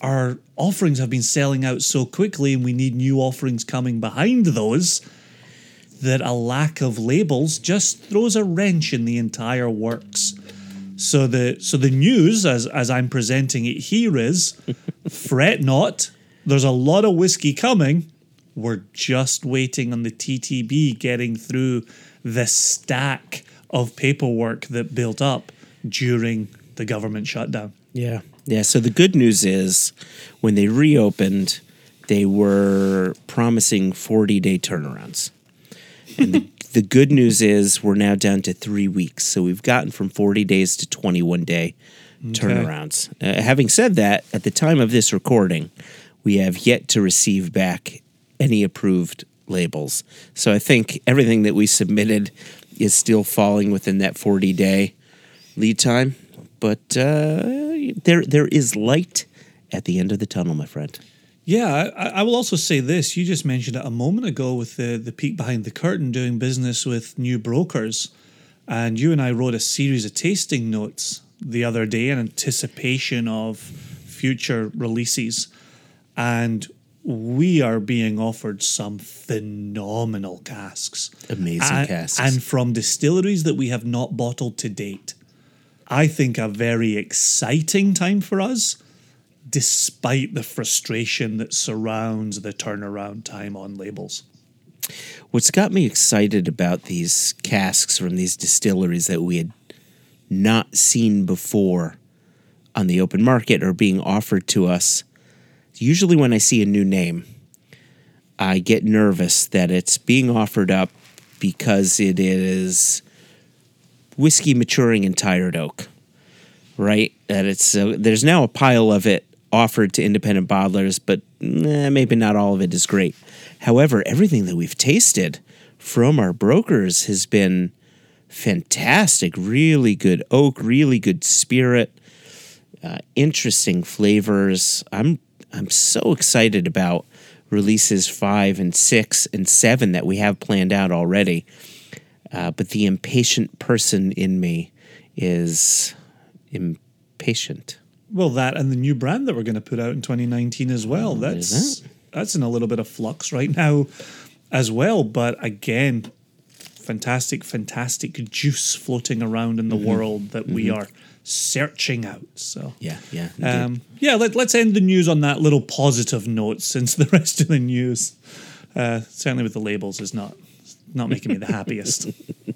Speaker 2: our offerings have been selling out so quickly and we need new offerings coming behind those that a lack of labels just throws a wrench in the entire works. So the so the news as as I'm presenting it here is fret not. There's a lot of whiskey coming. We're just waiting on the TTB getting through the stack of paperwork that built up during the government shutdown.
Speaker 1: Yeah. Yeah. So the good news is when they reopened, they were promising 40 day turnarounds. And the, the good news is we're now down to three weeks. So we've gotten from 40 days to 21 day turnarounds. Uh, having said that, at the time of this recording, we have yet to receive back any approved labels. So I think everything that we submitted is still falling within that 40 day lead time. But uh, there there is light at the end of the tunnel, my friend.
Speaker 2: Yeah, I, I will also say this. You just mentioned it a moment ago with the, the peek behind the curtain doing business with new brokers. And you and I wrote a series of tasting notes the other day in anticipation of future releases. And we are being offered some phenomenal casks.
Speaker 1: Amazing
Speaker 2: and,
Speaker 1: casks.
Speaker 2: And from distilleries that we have not bottled to date. I think a very exciting time for us despite the frustration that surrounds the turnaround time on labels.
Speaker 1: What's got me excited about these casks from these distilleries that we had not seen before on the open market or being offered to us, usually when I see a new name, I get nervous that it's being offered up because it is whiskey maturing in tired oak, right? That it's uh, there's now a pile of it offered to independent bottlers, but eh, maybe not all of it is great. However, everything that we've tasted from our brokers has been fantastic. Really good oak, really good spirit, uh, interesting flavors. I'm I'm so excited about releases five and six and seven that we have planned out already. Uh, but the impatient person in me is impatient.
Speaker 2: Well, that and the new brand that we're going to put out in 2019 as well. That's that's in a little bit of flux right now as well. But again, fantastic, fantastic juice floating around in the world that we are searching out. So
Speaker 1: Yeah, yeah.
Speaker 2: Um, yeah, let, let's end the news on that little positive note since the rest of the news, uh, certainly with the labels, is not not making me the happiest.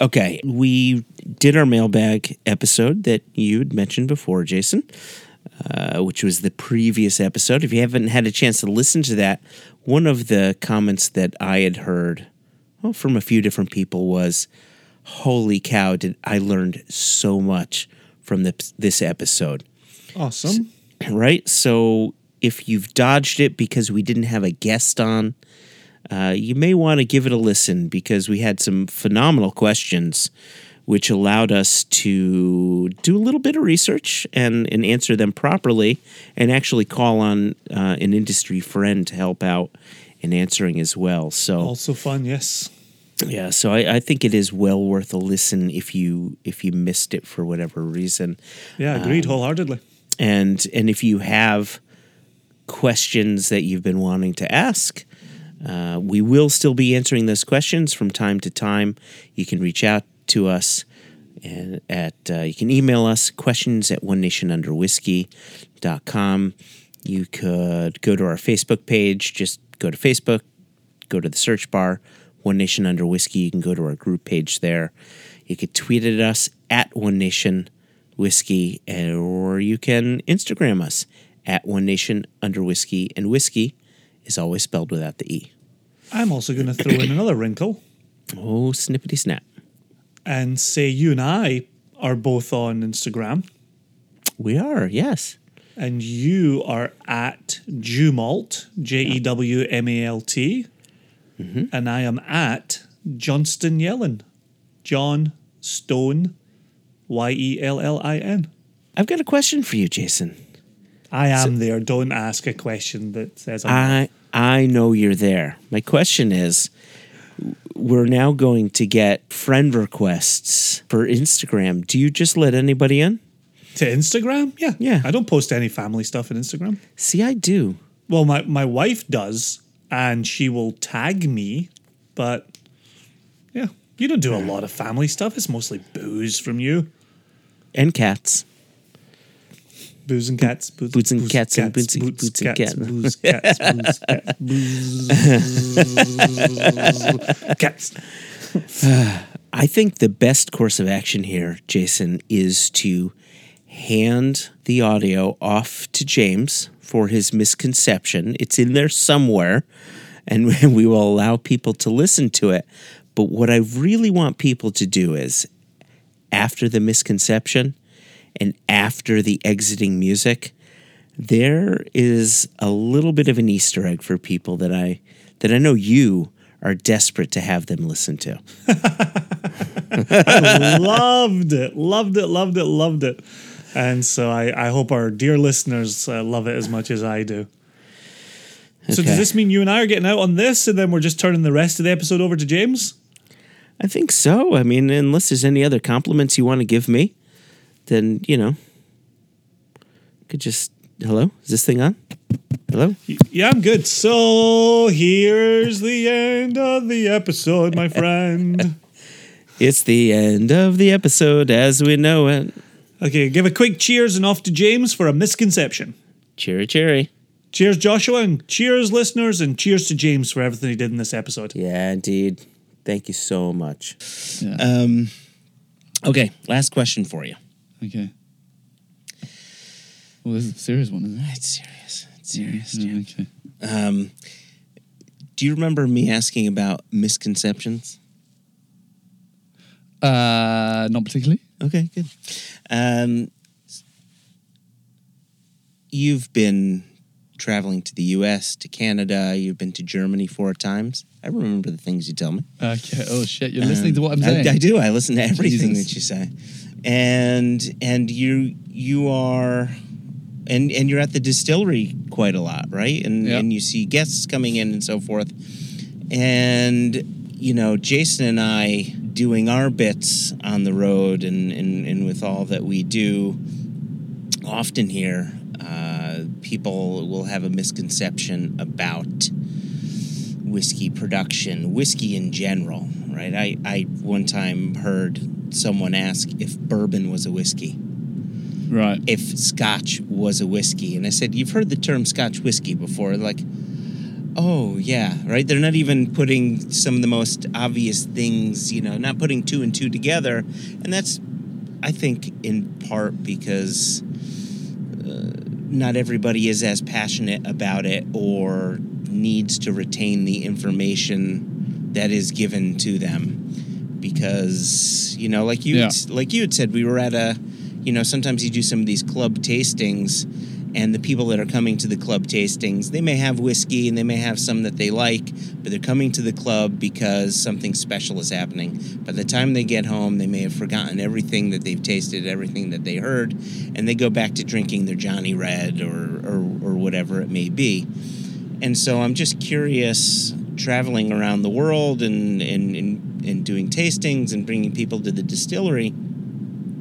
Speaker 1: Okay, we did our mailbag episode that you had mentioned before, Jason. uh, which was the previous episode. If you haven't had a chance to listen to that, one of the comments that I had heard well, from a few different people was, "Holy cow! Did I learned so much from this this episode?"
Speaker 2: Awesome.
Speaker 1: right? So if you've dodged it because we didn't have a guest on, uh, you may want to give it a listen because we had some phenomenal questions, which allowed us to do a little bit of research and, and answer them properly and actually call on uh, an industry friend to help out in answering as well. So
Speaker 2: Also fun, yes.
Speaker 1: yeah, so I, I think it is well worth a listen if you if you missed it for whatever reason
Speaker 2: Yeah, agreed
Speaker 1: Um,
Speaker 2: wholeheartedly.
Speaker 1: and and if you have questions that you've been wanting to ask uh, we will still be answering those questions from time to time. You can reach out to us and at uh, you can email us questions at one nation under whiskey.com you could go to our facebook page. Just go to facebook go to the search bar one nation under whiskey. You can go to our group page there. You could tweet at us at one nation whiskey or you can instagram us at one nation under whiskey and whiskey is always spelled without the e.
Speaker 2: I'm also going to throw in another wrinkle.
Speaker 1: Oh snippety snap.
Speaker 2: And say you and I are both on Instagram,
Speaker 1: we are yes.
Speaker 2: And you are at Jewmalt, J E W M A L T, mm-hmm. and I am at Johnston Yellen, John Stone, Y E L L I N.
Speaker 1: i've got a question for you jason
Speaker 2: I am there. Don't ask a question that says I'm.
Speaker 1: I I know you're there. My question is we're now going to get friend requests for Instagram. Do you just let anybody in?
Speaker 2: to Instagram. Yeah,
Speaker 1: Yeah.
Speaker 2: I don't post any family stuff in Instagram.
Speaker 1: See, I do.
Speaker 2: Well, my my wife does, and she will tag me, but yeah, you don't do a lot of family stuff. It's mostly booze from you,
Speaker 1: And cats.
Speaker 2: Booze and cats, booze,
Speaker 1: Boots and
Speaker 2: booze,
Speaker 1: cats and boots-
Speaker 2: boots,
Speaker 1: boots and
Speaker 2: cats,
Speaker 1: cats.
Speaker 2: booze, cats, booze, cats, booze, cats.
Speaker 1: I think the best course of action here, Jason, is to hand the audio off to James for his misconception. It's in there somewhere, and we will allow people to listen to it. But what I really want people to do is, after the misconception and after the exiting music, there is a little bit of an Easter egg for people that I that I know you are desperate to have them listen to.
Speaker 2: loved it, loved it, loved it, loved it. And so I, I hope our dear listeners uh, love it as much as I do. So does this mean you and I are getting out on this, and then we're just turning the rest of the episode over to James?
Speaker 1: I think so. I mean, unless there's any other compliments you want to give me, then you know, could just hello. Is this thing on? Hello.
Speaker 2: Yeah, I'm good. So here's the end of the episode, my friend.
Speaker 1: It's the end of the episode as we know it.
Speaker 2: Okay, give a quick cheers and off to James for a misconception.
Speaker 1: Cherry, cherry.
Speaker 2: Cheers, Joshua, and cheers, listeners, and cheers to James for everything he did in this episode.
Speaker 1: Yeah, indeed. Thank you so much.
Speaker 3: Yeah.
Speaker 1: Um, okay, last question for you.
Speaker 3: Okay. Well, this is a serious one, isn't it?
Speaker 1: It's serious. It's serious.
Speaker 3: Yeah,
Speaker 1: Jim.
Speaker 3: okay.
Speaker 1: Um, do you remember me asking about misconceptions?
Speaker 3: Uh, not particularly.
Speaker 1: Okay, good. Um, you've been traveling to the U.S., to Canada. You've been to Germany four times. I remember the things you tell me.
Speaker 3: Okay. Oh shit! You're listening to what I'm
Speaker 1: Um, I-
Speaker 3: saying.
Speaker 1: I, do. I listen to everything
Speaker 3: Jesus.
Speaker 1: that you say, and and you you are. And, and you're at the distillery quite a lot, right? And
Speaker 3: Yeah.
Speaker 1: and you see guests coming in and so forth. And you know, Jason and I doing our bits on the road and, and, and with all that we do, often here, uh, people will have a misconception about whiskey production, whiskey in general, right? I, I one time heard someone ask if bourbon was a whiskey,
Speaker 3: Right.
Speaker 1: if scotch was a whiskey. And I said, You've heard the term scotch whiskey before. Like, oh, yeah, right? They're not even putting some of the most obvious things, you know, not putting two and two together. And that's, I think, in part because uh, not everybody is as passionate about it or needs to retain the information that is given to them because you know like you
Speaker 3: Yeah.
Speaker 1: like you had said we were at a you know sometimes you do some of these club tastings and the people that are coming to the club tastings they may have whiskey and they may have some that they like but they're coming to the club because something special is happening by the time they get home they may have forgotten everything that they've tasted everything that they heard and they go back to drinking their johnny red or or, or whatever it may be and so i'm just curious traveling around the world and and, and, and doing tastings and bringing people to the distillery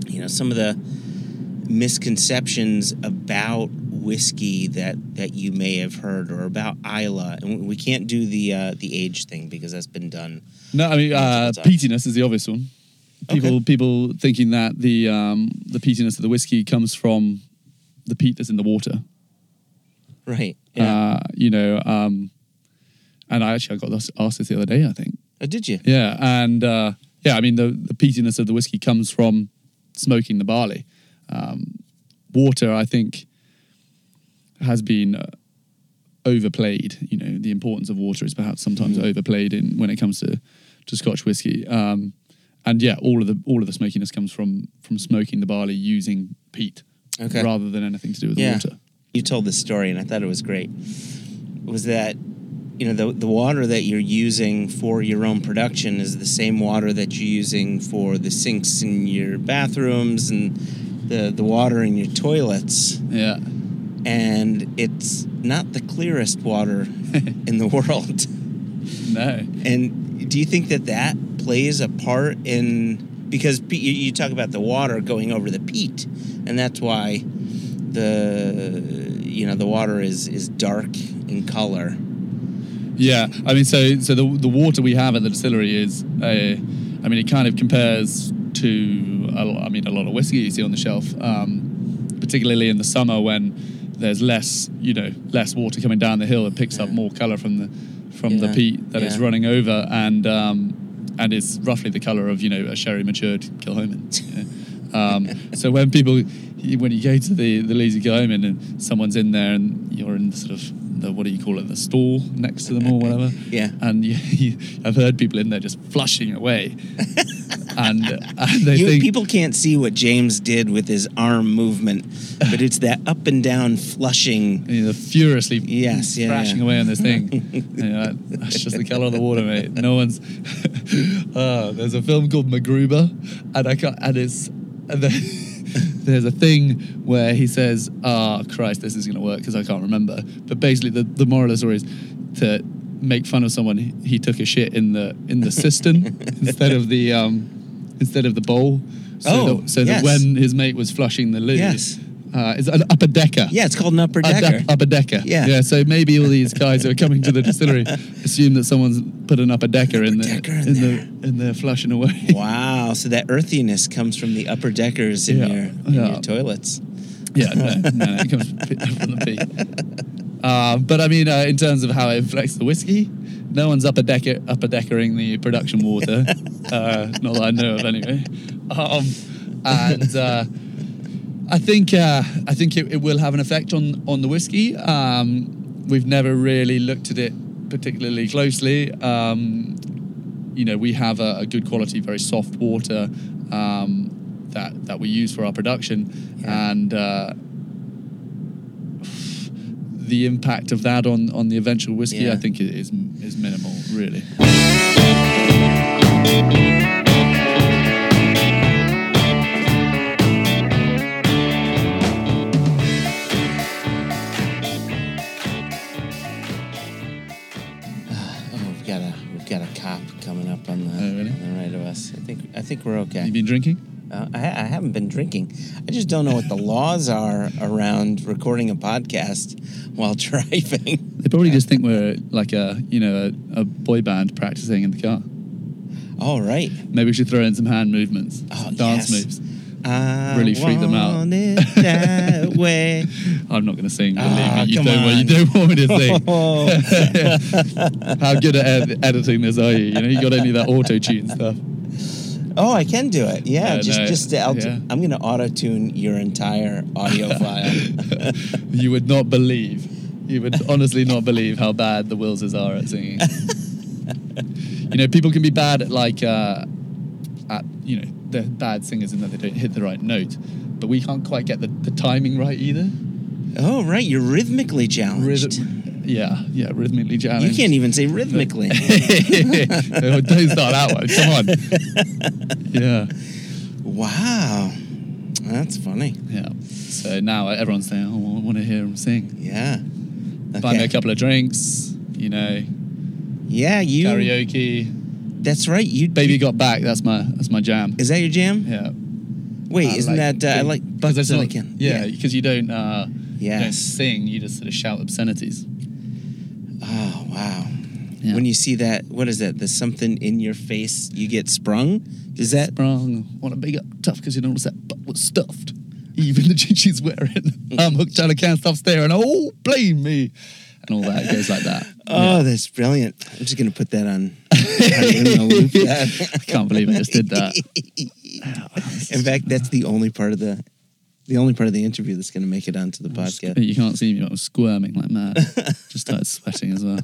Speaker 1: you know some of the misconceptions about whiskey that that you may have heard or about Islay and we can't do the uh, the age thing because that's been done
Speaker 3: No, I mean uh, peatiness is the obvious one. People
Speaker 1: Okay.
Speaker 3: people thinking that the um, the peatiness of the whiskey comes from the peat that's in the water.
Speaker 1: right yeah
Speaker 3: Uh, you know, um, and I actually I got asked this the other day. I think.
Speaker 1: Oh, did you
Speaker 3: Yeah, and uh, yeah, I mean the the peatiness of the whiskey comes from smoking the barley. Um, water, I think, has been uh, overplayed. You know, the importance of water is perhaps sometimes overplayed in when it comes to to Scotch whiskey. Um, and yeah, all of the all of the smokiness comes from from smoking the barley using peat,
Speaker 1: Okay.
Speaker 3: rather than anything to do with
Speaker 1: yeah
Speaker 3: the water.
Speaker 1: you told this story and I thought it was great was that you know the the water that you're using for your own production is the same water that you're using for the sinks in your bathrooms and the the water in your toilets
Speaker 3: Yeah,
Speaker 1: and it's not the clearest water in the world.
Speaker 3: no,
Speaker 1: And do you think that that plays a part in because you, you talk about the water going over the peat, and that's why the you know the water is is dark in color.
Speaker 3: Yeah, I mean, so so the the water we have at the distillery is, uh, I mean, it kind of compares to, a I mean, a lot of whiskey you see on the shelf, um, particularly in the summer when there's less, you know, less water coming down the hill. It picks up more color from the from the peat that it's
Speaker 1: yeah.
Speaker 3: running over, and um, and it's roughly the color of you know a sherry matured Kilchoman. You know? um, so when people, when you go to the the lazy Kilchoman and someone's in there and you're in the sort of the what do you call it the stall next to them or whatever,
Speaker 1: Yeah.
Speaker 3: and you, you, I've heard people in there just flushing away, and and they
Speaker 1: You,
Speaker 3: think
Speaker 1: people can't see what James did with his arm movement, but it's that up and down flushing.
Speaker 3: you know, furiously
Speaker 1: Yes, yeah,
Speaker 3: thrashing
Speaker 1: yeah.
Speaker 3: away on this thing. You know, that's just the color of the water, mate. No one's. uh, there's a film called MacGruber, and I can't, and it's and then, there's a thing where he says, "Ah, Christ, this is going to work" because I can't remember. But basically, the the moral of the story is to make fun of someone. He, he took a shit in the in the cistern instead of the um instead of the bowl. So
Speaker 1: Oh,
Speaker 3: that, so
Speaker 1: yes.
Speaker 3: that when his mate was flushing the loo,
Speaker 1: Yes.
Speaker 3: Uh, it's an upper decker.
Speaker 1: Yeah, it's called an upper decker.
Speaker 3: duck- upper decker.
Speaker 1: Yeah.
Speaker 3: Yeah. So maybe all these guys who are coming to the distillery assume that someone's put an upper decker in
Speaker 1: Upper
Speaker 3: there,
Speaker 1: decker in
Speaker 3: in
Speaker 1: there.
Speaker 3: the in there flushing away.
Speaker 1: Wow, so that earthiness comes from the upper deckers in
Speaker 3: Yeah,
Speaker 1: your in
Speaker 3: yeah.
Speaker 1: your toilets.
Speaker 3: yeah. No, no, it comes from the peat. Uh, but I mean, uh, in terms of how it affects the whiskey, no one's upper decker upper deckering the production water. uh, not that I know of, anyway. Um, and uh, I think uh, I think it, it will have an effect on on the whiskey. Um, we've never really looked at it particularly closely. Um, you know, we have a, a good quality, very soft water um, that that we use for our production,
Speaker 1: Yeah.
Speaker 3: and uh, the impact of that on on the eventual whiskey,
Speaker 1: Yeah.
Speaker 3: I think, is is minimal, really.
Speaker 1: Think I think we're okay.
Speaker 3: You been drinking?
Speaker 1: Uh, I, I haven't been drinking. I just don't know what the laws are around recording a podcast while driving.
Speaker 3: They probably just think we're like a you know a, a boy band practicing in the car.
Speaker 1: All right.
Speaker 3: Maybe we should throw in some hand movements,
Speaker 1: Oh,
Speaker 3: dance
Speaker 1: yes.
Speaker 3: moves.
Speaker 1: I
Speaker 3: Really freak them out.
Speaker 1: want it that way.
Speaker 3: I'm not going to sing. Believe
Speaker 1: Ah,
Speaker 3: me, you don't, want, you don't want me to sing.
Speaker 1: Oh.
Speaker 3: How good at ed- editing this are you? You know, you got any of that auto tune stuff?
Speaker 1: Oh, I can do it. Yeah,
Speaker 3: Uh,
Speaker 1: just
Speaker 3: no,
Speaker 1: just to,
Speaker 3: yeah.
Speaker 1: I'm gonna auto tune your entire audio file.
Speaker 3: You would not believe. You would honestly not believe how bad the Willses are at singing. you know, people can be bad at like, uh, at you know, they're bad singers in that they don't hit the right note, but we can't quite get the, the timing right either.
Speaker 1: Oh, right, you're rhythmically challenged.
Speaker 3: Rhythm, yeah, yeah, rhythmically
Speaker 1: you can't even say rhythmically.
Speaker 3: Don't start that one. Come on. Yeah,
Speaker 1: wow, that's funny.
Speaker 3: yeah. So now everyone's saying, "Oh, I want to hear him sing."
Speaker 1: Yeah.
Speaker 3: Buy me a couple of drinks. You know,
Speaker 1: Yeah, you.
Speaker 3: karaoke.
Speaker 1: That's right. You
Speaker 3: Baby
Speaker 1: you-
Speaker 3: got back. That's my that's my jam.
Speaker 1: Is that your jam?
Speaker 3: Yeah.
Speaker 1: Wait,
Speaker 3: I
Speaker 1: isn't
Speaker 3: like
Speaker 1: that uh, I
Speaker 3: like
Speaker 1: like
Speaker 3: 'cause
Speaker 1: bucks
Speaker 3: it's
Speaker 1: that
Speaker 3: not- Yeah, because you don't uh, you don't sing. You just sort of shout obscenities.
Speaker 1: Wow.
Speaker 3: Yeah.
Speaker 1: When you see that, what is that? There's something in your face. You get sprung. Is that?
Speaker 3: Sprung, want to big up tough because you notice that butt was stuffed. Even the jeans she's wearing. I'm hooked on a can't stop staring. Oh, blame me. And all that. It goes like that.
Speaker 1: Oh, that's brilliant. I'm just gonna put that on.
Speaker 3: I can't believe I just did that.
Speaker 1: In fact, that's the only part of the, the only part of the interview that's gonna make it onto the podcast.
Speaker 3: You can't see me, but I was squirming like mad. Just started sweating as well.